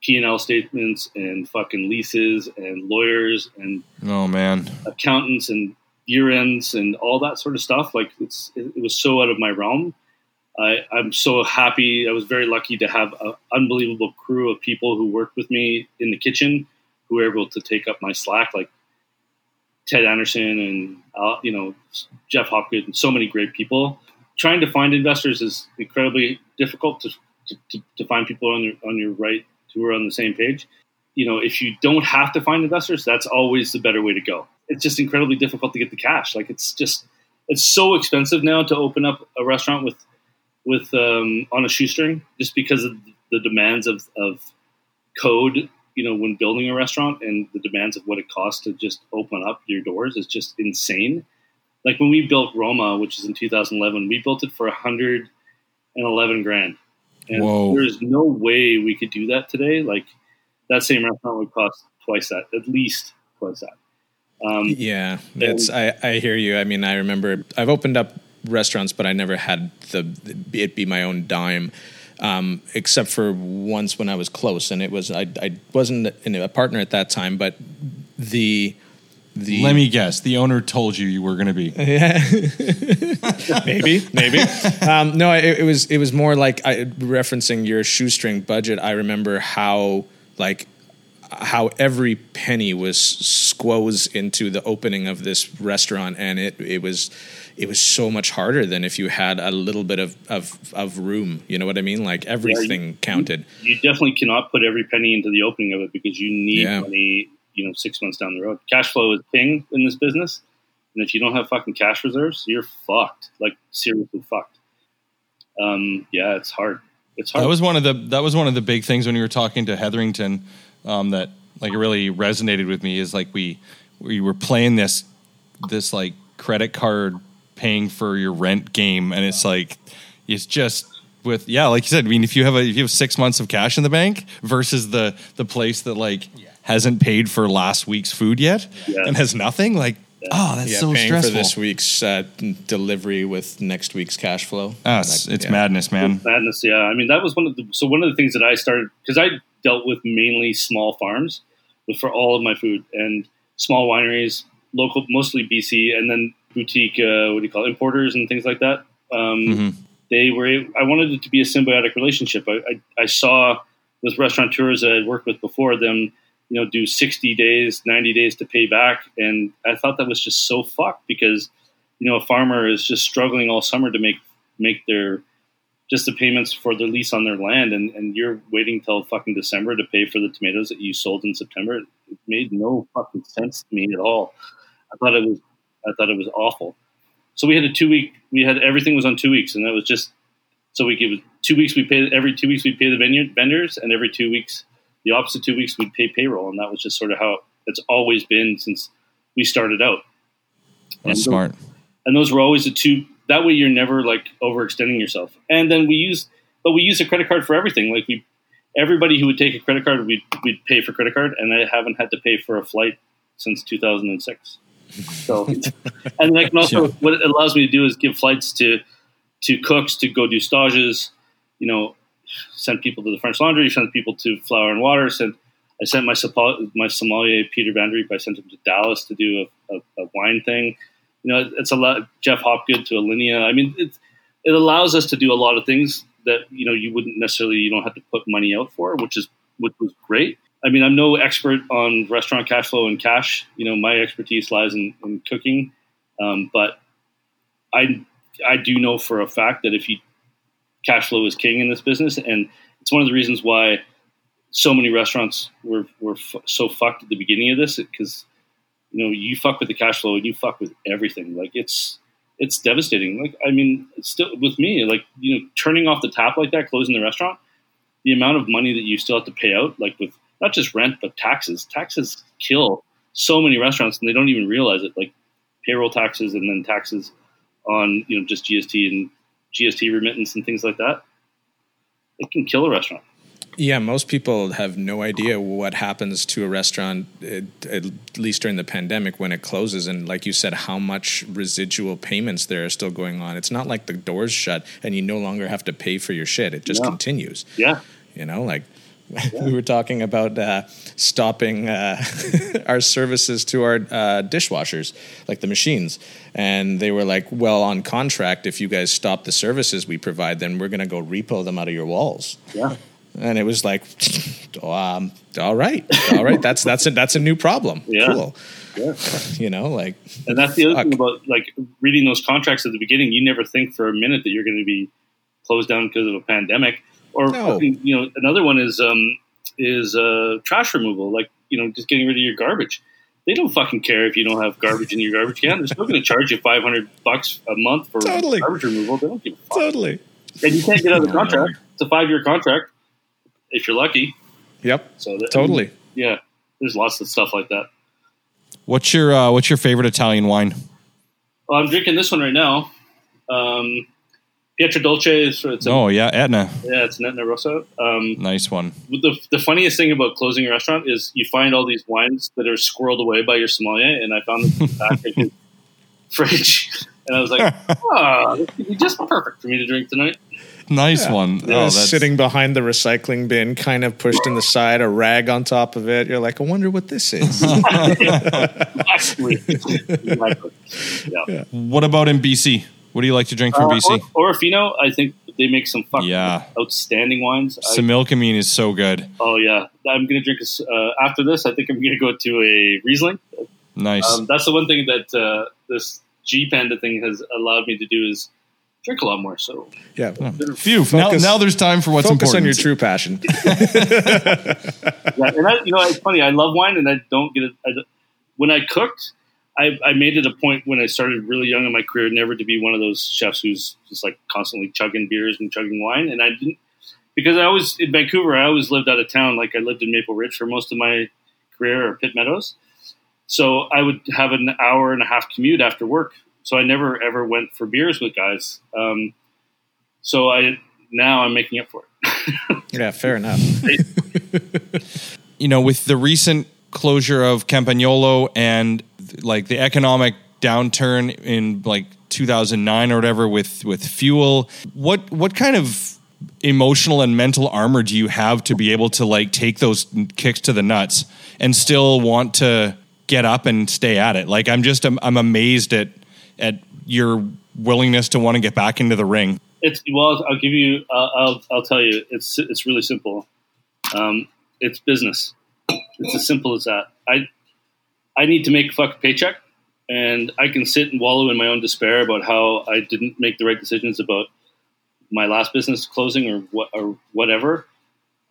P and L statements and fucking leases and lawyers and oh man, accountants and year ends and all that sort of stuff. Like it's it, it was so out of my realm I, am so happy. I was very lucky to have an unbelievable crew of people who worked with me in the kitchen who were able to take up my slack, like Ted Anderson and uh, you know Jeff Hopgood and so many great people. Trying to find investors is incredibly difficult to, to, to find people on your on your right who are on the same page. You know, if you don't have to find investors, that's always the better way to go. It's just incredibly difficult to get the cash. Like it's just it's so expensive now to open up a restaurant with with um, on a shoestring just because of the demands of, of code you know when building a restaurant and the demands of what it costs to just open up your doors is just insane like when we built roma which is in 2011 we built it for 111 grand and Whoa. there's no way we could do that today like that same restaurant would cost twice that at least twice that um, yeah, it's I, I hear you. I mean, I remember I've opened up restaurants, but I never had the it be my own dime. Um, except for once when I was close, and it was I, I wasn't a partner at that time, but the the let me guess, the owner told you you were going to be. Yeah, maybe, maybe. Um, no, it, it, was it was more like I, referencing your shoestring budget. I remember how like how every penny was squoze into the opening of this restaurant, and it it was it was so much harder than if you had a little bit of of, of room. You know what I mean? Like everything you- counted. You definitely cannot put every penny into the opening of it because you need Yeah. money. You know, six months down the road, cash flow is king in this business, and if you don't have fucking cash reserves, you're fucked. Like seriously fucked. Um, yeah, it's hard. It's hard. That was one of the that was one of the big things when you were talking to Hetherington um, that like really resonated with me is like we we were playing this this like credit card paying for your rent game and it's like it's just with yeah like you said I mean if you have a if you have six months of cash in the bank versus the the place that like hasn't paid for last week's food yet Yeah. and has nothing like oh that's Yeah, so paying stressful for this week's uh, delivery with next week's cash flow. Ah, it's, Like, it's yeah. madness man madness. Yeah, I mean that was one of the so one of the things that I started because I dealt with mainly small farms with for all of my food and small wineries, local, mostly BC, and then boutique. Uh, what do you call it, importers and things like that. Um, Mhm. They were. I wanted it to be a symbiotic relationship. I, I, I saw with restaurateurs that I'd worked with before them, you know, do sixty days, ninety days to pay back, and I thought that was just so fucked because you know a farmer is just struggling all summer to make make their just the payments for their lease on their land, and, and you're waiting till fucking December to pay for the tomatoes that you sold in September. It made no fucking sense to me at all. I thought it was, I thought it was awful. So we had a two week, we had everything was on two weeks, and that was just so we give two weeks. We pay every two weeks we pay the vendors, and every two weeks, the opposite two weeks we'd pay payroll, and that was just sort of how it's always been since we started out. that's And smart and those were always the two. That way, you're never like overextending yourself. And then we use, but we use a credit card for everything. Like we, everybody who would take a credit card, we'd, we'd pay for credit card, and I haven't had to pay for a flight since 2006. So, and then I can also Yeah. what it allows me to do is give flights to to cooks to go do stages. You know, send people to the French Laundry, send people to Flour and Water. Send I sent my my sommelier Peter Van Dreep. I sent him to Dallas to do a, a, a wine thing. You know, it's a lot. Jeff Hopgood to Alinea. I mean, it it allows us to do a lot of things that you know you wouldn't necessarily you don't have to put money out for, which is which was great. I mean, I'm no expert on restaurant cash flow and cash. You know, my expertise lies in, in cooking, um, but I I do know for a fact that if you cash flow is king in this business, and it's one of the reasons why so many restaurants were were f- so fucked at the beginning of this because you know you fuck with the cash flow and you fuck with everything. Like it's it's devastating. Like I mean, still with me. Like you know, turning off the tap like that, closing the restaurant, the amount of money that you still have to pay out, like with not just rent but taxes. Taxes kill so many restaurants, and they don't even realize it. Like payroll taxes and then taxes on you know just GST and GST remittance and things like that. It can kill a restaurant. Yeah, most people have no idea what happens to a restaurant, at least during the pandemic when it closes. And like you said, how much residual payments there are still going on. It's not like the doors shut and you no longer have to pay for your shit. It just No. continues. Yeah, You know, like we were talking about uh, stopping uh, our services to our uh, dishwashers, like the machines. And they were like, well, on contract, if you guys stop the services we provide, then we're going to go repo them out of your walls. yeah. And it was like, um, all right, all right, that's that's a that's a new problem. Yeah. Cool. Yeah. You know, like And that's the other thing about like reading those contracts at the beginning. You never think for a minute that you're going to be closed down because of a pandemic. Or No. you know, another one is um, is uh, trash removal. Like you know, just getting rid of your garbage. They don't fucking care if you don't have garbage in your garbage can. They're still going to charge you five hundred bucks a month for Totally. garbage removal. They don't give a fuck. totally. And you can't get out of the contract. It's a five year contract if you're lucky. Yep. So that, Totally. yeah. There's lots of stuff like that. what's your uh, what's your favorite Italian wine Well, I'm drinking this one right now. Um, Pietradolce is it's a, oh yeah Etna yeah, it's an Etna Rosso. Um, nice one the the funniest thing about closing a restaurant is you find all these wines that are squirreled away by your sommelier, and I found them in the back in his fridge, and I was like, "Oh, this could be just perfect for me to drink tonight." Nice one oh that's sitting behind the recycling bin, kind of pushed in the side, a rag on top of it. You're like, I wonder what this is. Exactly. exactly. Yeah. What about in BC? What do you like to drink from Uh, BC? Or, Orofino, I think they make some fucking Yeah. outstanding wines. I- Similkameen is so good. oh yeah, I'm gonna drink this uh, after this. I think I'm gonna go to a Riesling. Nice. Um, that's the one thing that uh, this G Panda thing has allowed me to do is drink a lot more. So Yeah. Hmm. Phew. Now, focus- now there's time for what's Focus important. on your true passion. yeah, and I, you know, it's funny. I love wine, and I don't get it. I, when I cooked, I, I made it a point when I started really young in my career never to be one of those chefs who's just like constantly chugging beers and chugging wine. And I didn't because I always in Vancouver. I always lived out of town. Like I lived in Maple Ridge for most of my career, or Pitt Meadows. So I would have an hour and a half commute after work. So I never ever went for beers with guys. Um, so I now I'm making up for it. yeah, fair enough. you know, with the recent closure of Campagnolo and like the economic downturn in like 2009 or whatever with with fuel, what what kind of emotional and mental armor do you have to be able to like take those kicks to the nuts and still want to get up and stay at it? Like I'm just I'm, I'm amazed at at your willingness to want to get back into the ring. It's well. I'll give you. I'll. I'll, I'll tell you. It's it's really simple. Um, it's business. It's as simple as that. I I need to make a fucking paycheck, and I can sit and wallow in my own despair about how I didn't make the right decisions about my last business closing or what or whatever.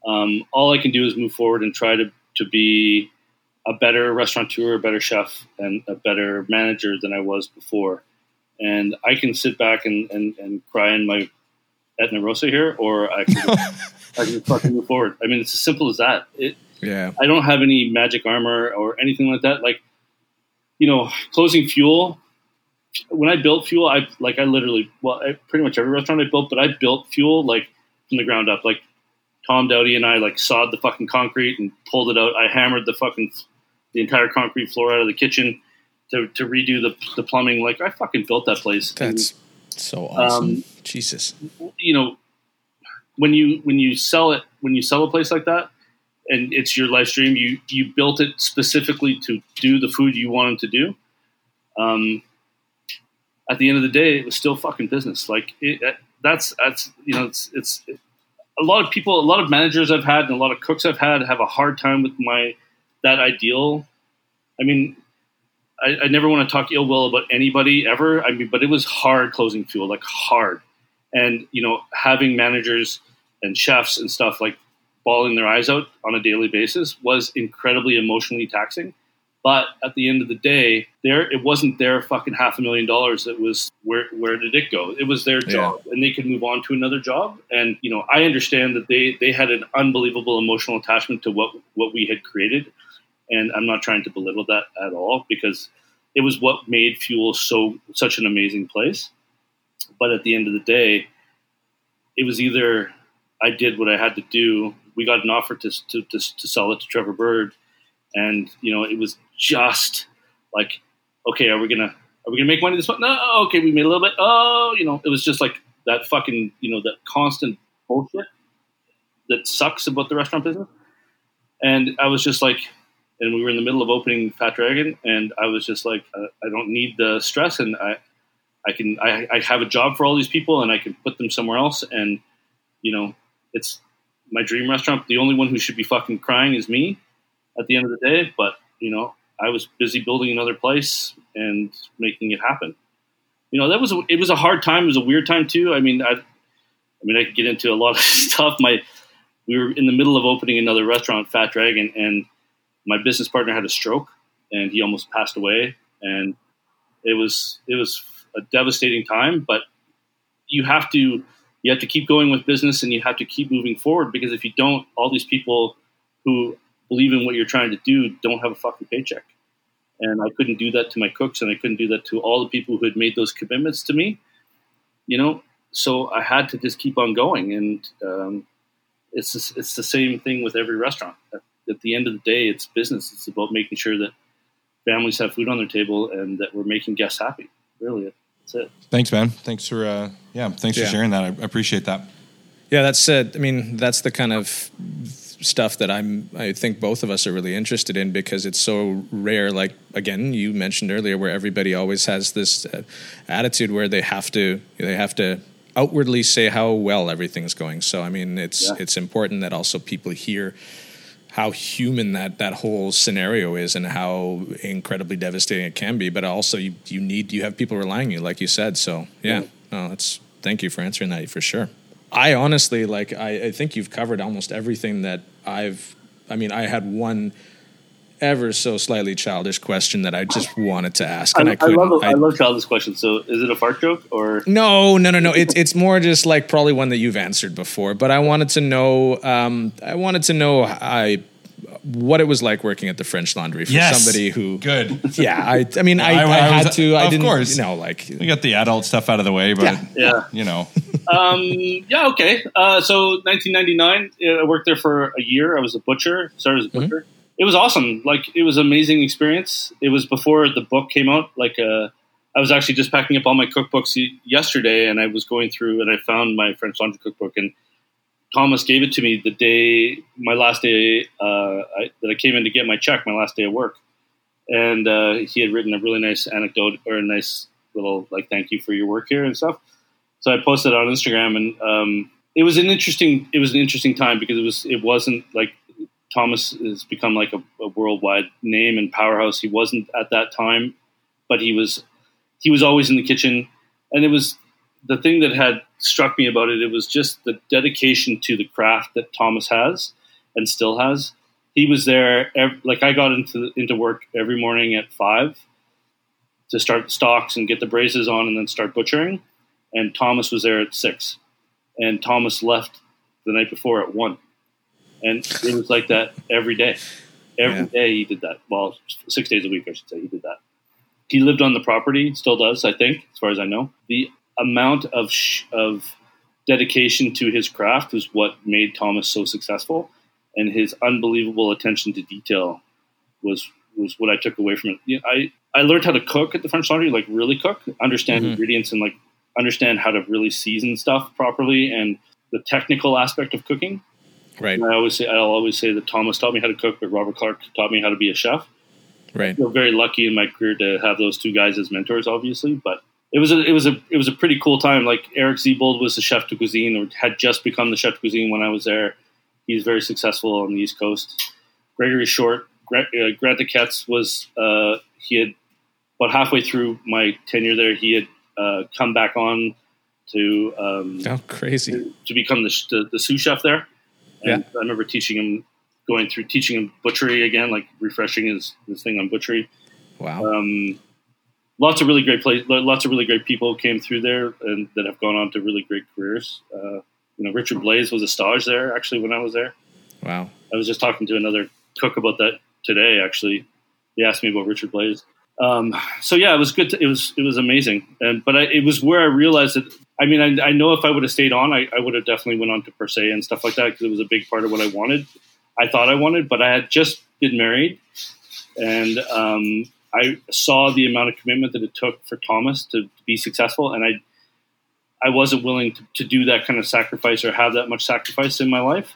Um, all I can do is move forward and try to to be a better restaurateur, a better chef, and a better manager than I was before and I can sit back and, and, and cry in my Etna Rosso here, or I can, I can fucking move forward. I mean, it's as simple as that. It, Yeah. I don't have any magic armor or anything like that. Like, you know, closing fuel. When I built fuel, I like I literally well, I, pretty much every restaurant I built, but I built fuel like from the ground up. Like Tom Dowdy and I like sawed the fucking concrete and pulled it out. I hammered the fucking the entire concrete floor out of the kitchen to, to redo the, the plumbing. Like I fucking built that place. And, That's so awesome. Um, Jesus. you know when you when you sell it when you sell a place like that and it's your live stream you you built it specifically to do the food you wanted to do um at the end of the day it was still fucking business like it, that's that's you know it's it's a lot of people a lot of managers i've had and a lot of cooks i've had have a hard time with my that ideal i mean I, I never want to talk ill will about anybody ever. I mean, but it was hard closing fuel, like hard. And you know, having managers and chefs and stuff like bawling their eyes out on a daily basis was incredibly emotionally taxing. But at the end of the day, there it wasn't their fucking half a million dollars. It was where where did it go? It was their job, and they could move on to another job. And you know, I understand that they they had an unbelievable emotional attachment to what what we had created, and I'm not trying to belittle that at all because it was what made Fuel so such an amazing place. But at the end of the day, it was either I did what I had to do. We got an offer to to, to, to sell it to Trevor Bird, and you know it was just like, okay, are we gonna are we gonna make money this month? No, okay, we made a little bit. Oh, you know, it was just like that fucking you know that constant bullshit that sucks about the restaurant business. And I was just like, and we were in the middle of opening Fat Dragon, and I was just like, uh, I don't need the stress, and I, I can, I, I have a job for all these people, and I can put them somewhere else, and you know, it's my dream restaurant. The only one who should be fucking crying is me at the end of the day, but you know, I was busy building another place and making it happen. You know, that was a, it was a hard time. It was a weird time too. I mean, I, I mean, I could get into a lot of stuff. My we were in the middle of opening another restaurant, Fat Dragon, and my business partner had a stroke and he almost passed away. And it was it was a devastating time, but you have to you have to keep going with business and you have to keep moving forward because if you don't, all these people who believe in what you're trying to do don't have a fucking paycheck. And I couldn't do that to my cooks and I couldn't do that to all the people who had made those commitments to me. You know, so I had to just keep on going and um, it's it's the same thing with every restaurant. At, at, the end of the day, it's business. It's about making sure that families have food on their table and that we're making guests happy. Really, that's it. Thanks, man. Thanks for uh, yeah. Thanks Yeah. for sharing that. I appreciate that. Yeah, that's it. I mean, that's the kind of stuff that I'm. I think both of us are really interested in because it's so rare. Like again, you mentioned earlier, where everybody always has this uh, attitude where they have to they have to outwardly say how well everything's going. So I mean, it's Yeah. it's important that also people hear how human that that whole scenario is and how incredibly devastating it can be. But also, you you need you have people relying on you, like you said. So yeah, no, that's thank you for answering that for sure. I honestly like I, I think you've covered almost everything that I've. I mean, I had one ever so slightly childish question that I just wanted to ask, and I, I, I couldn't. love I- I love childish questions. So is it a fart joke or? no, no, no, no. It's it's more just like probably one that you've answered before. But I wanted to know. Um, I wanted to know. I what it was like working at the French Laundry for Yes. somebody who. Good. Yeah, I. I mean, I, I- I, I had was- to. I of didn't. course. You know, like We got the adult stuff out of the way, but Yeah. Yeah. you know, Um, yeah, okay. Uh, so 1999, uh, I worked there for a year. I was a butcher, started as a butcher. It was awesome. Like, it was an amazing experience. It was before the book came out. Like, uh, I was actually just packing up all my cookbooks yesterday, and I was going through and I found my French laundry cookbook, and Thomas gave it to me the day, my last day uh, I, that I came in to get my check, my last day of work. And uh, he had written a really nice anecdote or a nice little, like, thank you for your work here and stuff so I posted on Instagram, and um, it was an interesting it was an interesting time because it was it wasn't like Thomas has become like a, a worldwide name and powerhouse. He wasn't at that time, but he was he was always in the kitchen, and it was the thing that had struck me about it. It was just the dedication to the craft that Thomas has and still has. He was there ev- like I got into into work every morning at five to start stocks and get the braces on, and then start butchering and Thomas was there at six, and Thomas left the night before at one, and it was like that every day. Every Yeah. day he did that. Well, six days a week, I should say. He did that. He lived on the property, still does, I think, as far as I know. The amount of sh- of dedication to his craft was what made Thomas so successful, and his unbelievable attention to detail was was what I took away from it. You know, I I learned how to cook at the French Laundry, like really cook, understand Mhm. ingredients, and like understand how to really season stuff properly, and the technical aspect of cooking. Right, And I always say I'll always say that Thomas taught me how to cook, but Robert Clark taught me how to be a chef. right. I feel very lucky in my career to have those two guys as mentors, obviously. But it was a it was a it was a pretty cool time. Like Eric Ziebold was the chef de cuisine, or had just become the chef de cuisine when I was there. He's very successful on the East Coast. Gregory Short, Grant, uh, Grant Achatz was uh, he had about halfway through my tenure there. He had uh, come back on to um, Oh, crazy. to become the, the, the sous chef there. And I remember teaching him, going through teaching him butchery again, like refreshing his, his thing on butchery. Wow. Um, lots of really great place, lots of really great people came through there and that have gone on to really great careers. Uh, you know, Richard Blais was a stage there actually when I was there. Wow. I was just talking to another cook about that today. Actually, he asked me about Richard Blais. Um, so yeah, it was good. To, it was it was amazing, and but I, it was where I realized that. I mean, I, I know if I would have stayed on, I, I would have definitely went on to per se and stuff like that because it was a big part of what I wanted. I thought I wanted, but I had just been married, and um, I saw the amount of commitment that it took for Thomas to be successful, and I I wasn't willing to, to do that kind of sacrifice or have that much sacrifice in my life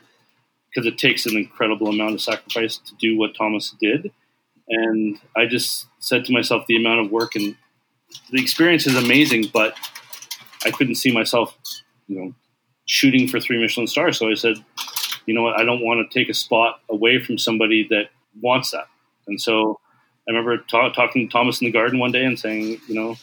because it takes an incredible amount of sacrifice to do what Thomas did. And I just said to myself, the amount of work and the experience is amazing, but I couldn't see myself, you know, shooting for three Michelin stars. So I said, you know what, I don't want to take a spot away from somebody that wants that. And so I remember ta- talking to Thomas in the garden one day and saying, you know,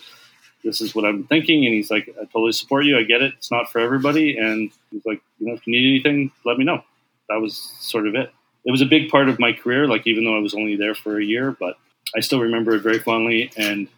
this is what I'm thinking. And he's like, I totally support you. I get it. It's not for everybody. And he's like, you know, if you need anything, let me know. That was sort of it. It was a big part of my career, like even though I was only there for a year, but I still remember it very fondly. And,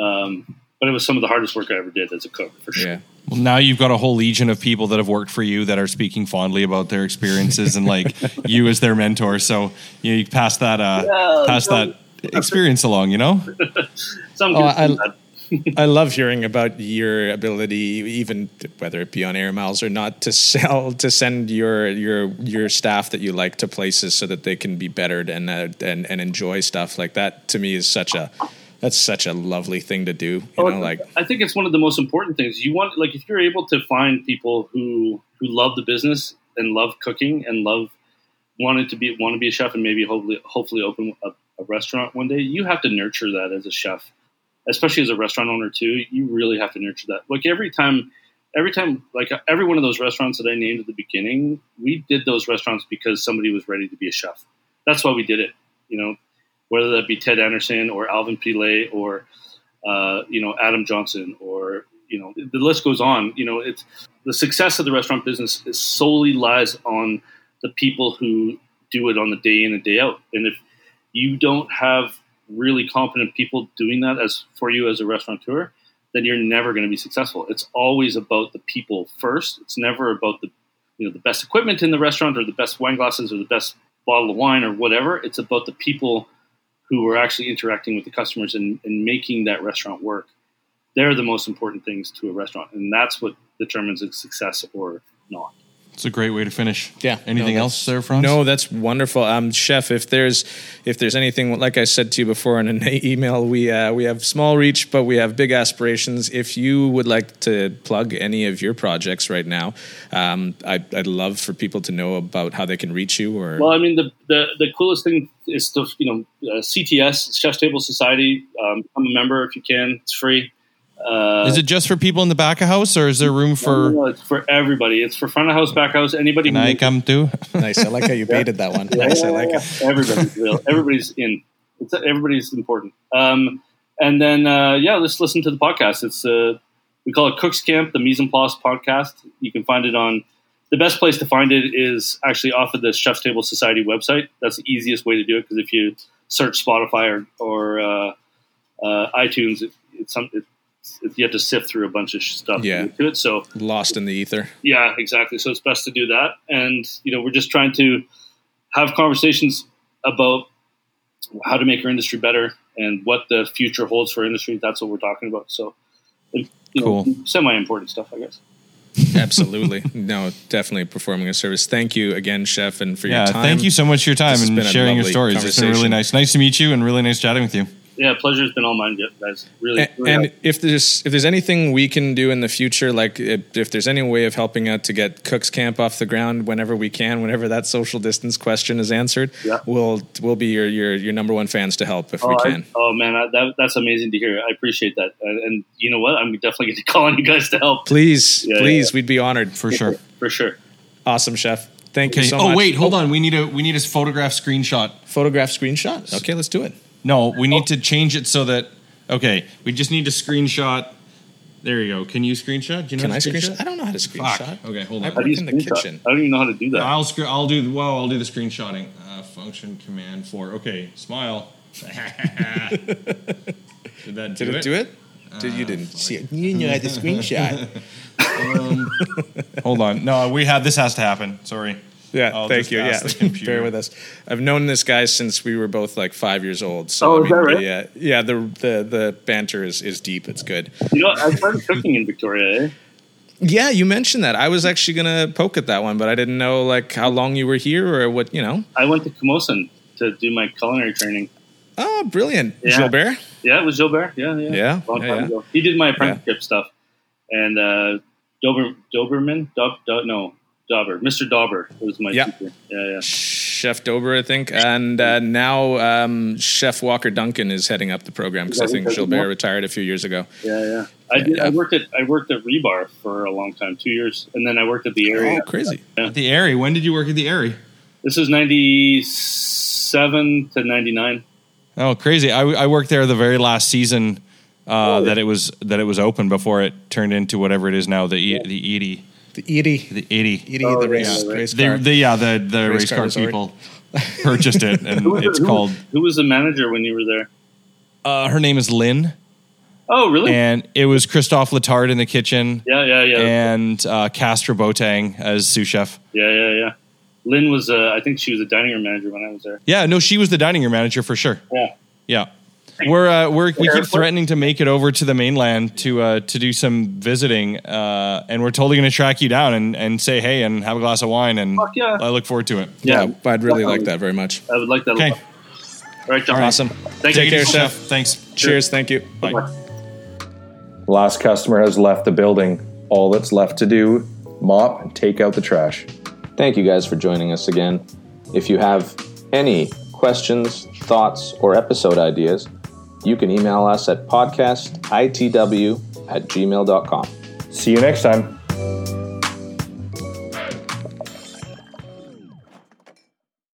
um, but it was some of the hardest work I ever did as a cook, for sure. Yeah. Well, now you've got a whole legion of people that have worked for you that are speaking fondly about their experiences and like you as their mentor. So you, know, you pass that uh, Yeah, pass some- that experience along. You know, Some Oh, good, I- I love hearing about your ability, even whether it be on air miles or not, to sell to send your your your staff that you like to places so that they can be bettered and uh, and and enjoy stuff like that. To me, is such a that's such a lovely thing to do. You Oh, know, like I think it's one of the most important things. You want like if you're able to find people who who love the business and love cooking and love wanted to be want to be a chef and maybe hopefully hopefully open a, a restaurant one day. You have to nurture that as a chef, especially as a restaurant owner too. You really have to nurture that. Like every time every time, like every one of those restaurants that I named at the beginning, we did those restaurants because somebody was ready to be a chef. That's why we did it. You know, whether that be Ted Anderson or Alvin Pile or uh, you know Adam Johnson or you know the list goes on. You know, it's the success of the restaurant business solely lies on the people who do it on the day in and day out. And if you don't have really competent people doing that as for you as a restaurateur, then you're never going to be successful. It's always about the people first. It's never about the you know the best equipment in the restaurant or the best wine glasses or the best bottle of wine or whatever. It's about the people who are actually interacting with the customers and, and making that restaurant work. They're the most important things to a restaurant, and that's what determines its success or not. It's a great way to finish. Yeah. Anything No, else there, Franz? No, that's wonderful, um, Chef. If there's if there's anything, like I said to you before in an email, we uh, we have small reach, but we have big aspirations. If you would like to plug any of your projects right now, um, I, I'd love for people to know about how they can reach you. Or Well, I mean, the, the, the coolest thing is to, you know, uh, CTS, Chef's Table Society. Um, become a member if you can. It's free. Uh, Is it just for people in the back of house, or is there room for? no, it's for everybody. It's for front of house, back of house, anybody. Can I come too? nice. I like how you baited that one. Nice. I like it. Everybody's real. Everybody's in. It's, everybody's important. Um, and then, uh, yeah, let's listen to the podcast. It's uh, we call it Cooks Camp, the Mise en Place podcast. You can find it on. The best place to find it is actually off of the Chef's Table Society website. That's the easiest way to do it because if you search Spotify or, or uh, uh, iTunes, it, it's some. It, you have to sift through a bunch of stuff Yeah. to get it. So Lost in the ether. yeah, exactly. So it's best to do that. And, you know, we're just trying to have conversations about how to make our industry better and what the future holds for industry. That's what we're talking about. So, you know, Cool. semi important stuff, I guess. Absolutely. no, definitely performing a service. Thank you again, Chef, and for Yeah, your time. thank you so much for your time This has and been sharing your stories. It's been really nice. Nice to meet you and really nice chatting with you. Yeah, pleasure's been all mine, guys. Really. And, really and if there's if there's anything we can do in the future, like if, if there's any way of helping out to get Cooks Camp off the ground whenever we can, whenever that social distance question is answered, Yeah. we'll we'll be your your your number one fans to help if Oh, we I- can. oh man, I, that, that's amazing to hear. I appreciate that. And, and you know what? I'm definitely going to call on you guys to help Please, Yeah, please, yeah. we'd be honored. For sure. for sure. Awesome, Chef. Thank you so oh much. wait, hold oh. on. We need a we need a photograph screenshot. Photograph screenshot. Okay, let's do it. No, we need to change it so that okay, we just need to screenshot. There you go. Can you screenshot? Do you know Can how I to screenshot? I don't know how to Fuck. screenshot. Okay, hold I on. How you work in the screenshot? kitchen. I don't even know how to do that. I'll scr- I'll do well. I'll do the screenshotting. Uh, function command four. Okay, smile. Did that do Did it, do it? Did you didn't see it? You didn't know how to screenshot. Hold on. No, we have this has to happen. Sorry. Yeah, I'll thank you. Yeah, ask the computer. bear with us. I've known this guy since we were both like five years old. So Oh, I is that right? Yeah, yeah. The the the banter is is deep. It's good. You know, I started cooking in Victoria, eh? Yeah, you mentioned that. I was actually gonna poke at that one, but I didn't know like how long you were here or what. You know. I went to Camosun to do my culinary training. Oh, brilliant, Yeah. Gilbert. Yeah, it was Gilbert. Yeah, yeah. Yeah, Long yeah, time yeah. ago. He did my apprenticeship stuff. And uh, Dober, Doberman? Dob, Do- no, Dauber. Mr. Dauber was my Yeah. teacher. Yeah, yeah. Chef Dober, I think, and uh, now um, Chef Walker Duncan is heading up the program because I think because of Gilbert more- retired a few years ago. Yeah, yeah. I, did, Yeah. I worked at I worked at Rebar for a long time, two years, and then I worked at the Aerie. Oh, crazy! At the Aerie. When did you work at the Aerie? This is ninety seven to ninety nine. Oh, crazy! I, I worked there the very last season uh, Oh, yeah. that it was that it was open before it turned into whatever it is now the e, the Edie The Edie, the Edie. Edie, Oh, the yeah, race, right. race The, car. the yeah the the Race race, car car, people purchased it and Who it's who- called. Who was the manager when you were there? Uh, her name is Lynn, Oh, really? and it was Christophe Letard in the kitchen yeah, yeah, yeah, and uh, Castra Botang as sous chef. yeah, yeah, yeah. Lynn was, uh, I think she was a dining room manager when I was there. Yeah, no, she was the dining room manager for sure. Yeah. Yeah. We're, uh, we're we keep threatening to make it over to the mainland to uh, to do some visiting, uh, and we're totally going to track you down and, and say hey and have a glass of wine, and Fuck yeah. I look forward to it. yeah, Yeah, I'd really like that very much. I would like that Okay. a lot. All right, John. Awesome. Thank Take you. care, Easy, chef. Thanks. Cheers. Thank you. Bye. Last customer has left the building. All that's left to do, mop and take out the trash. Thank you guys for joining us again. If you have any questions, thoughts, or episode ideas, you can email us at podcastitw at gmail.com. See you next time.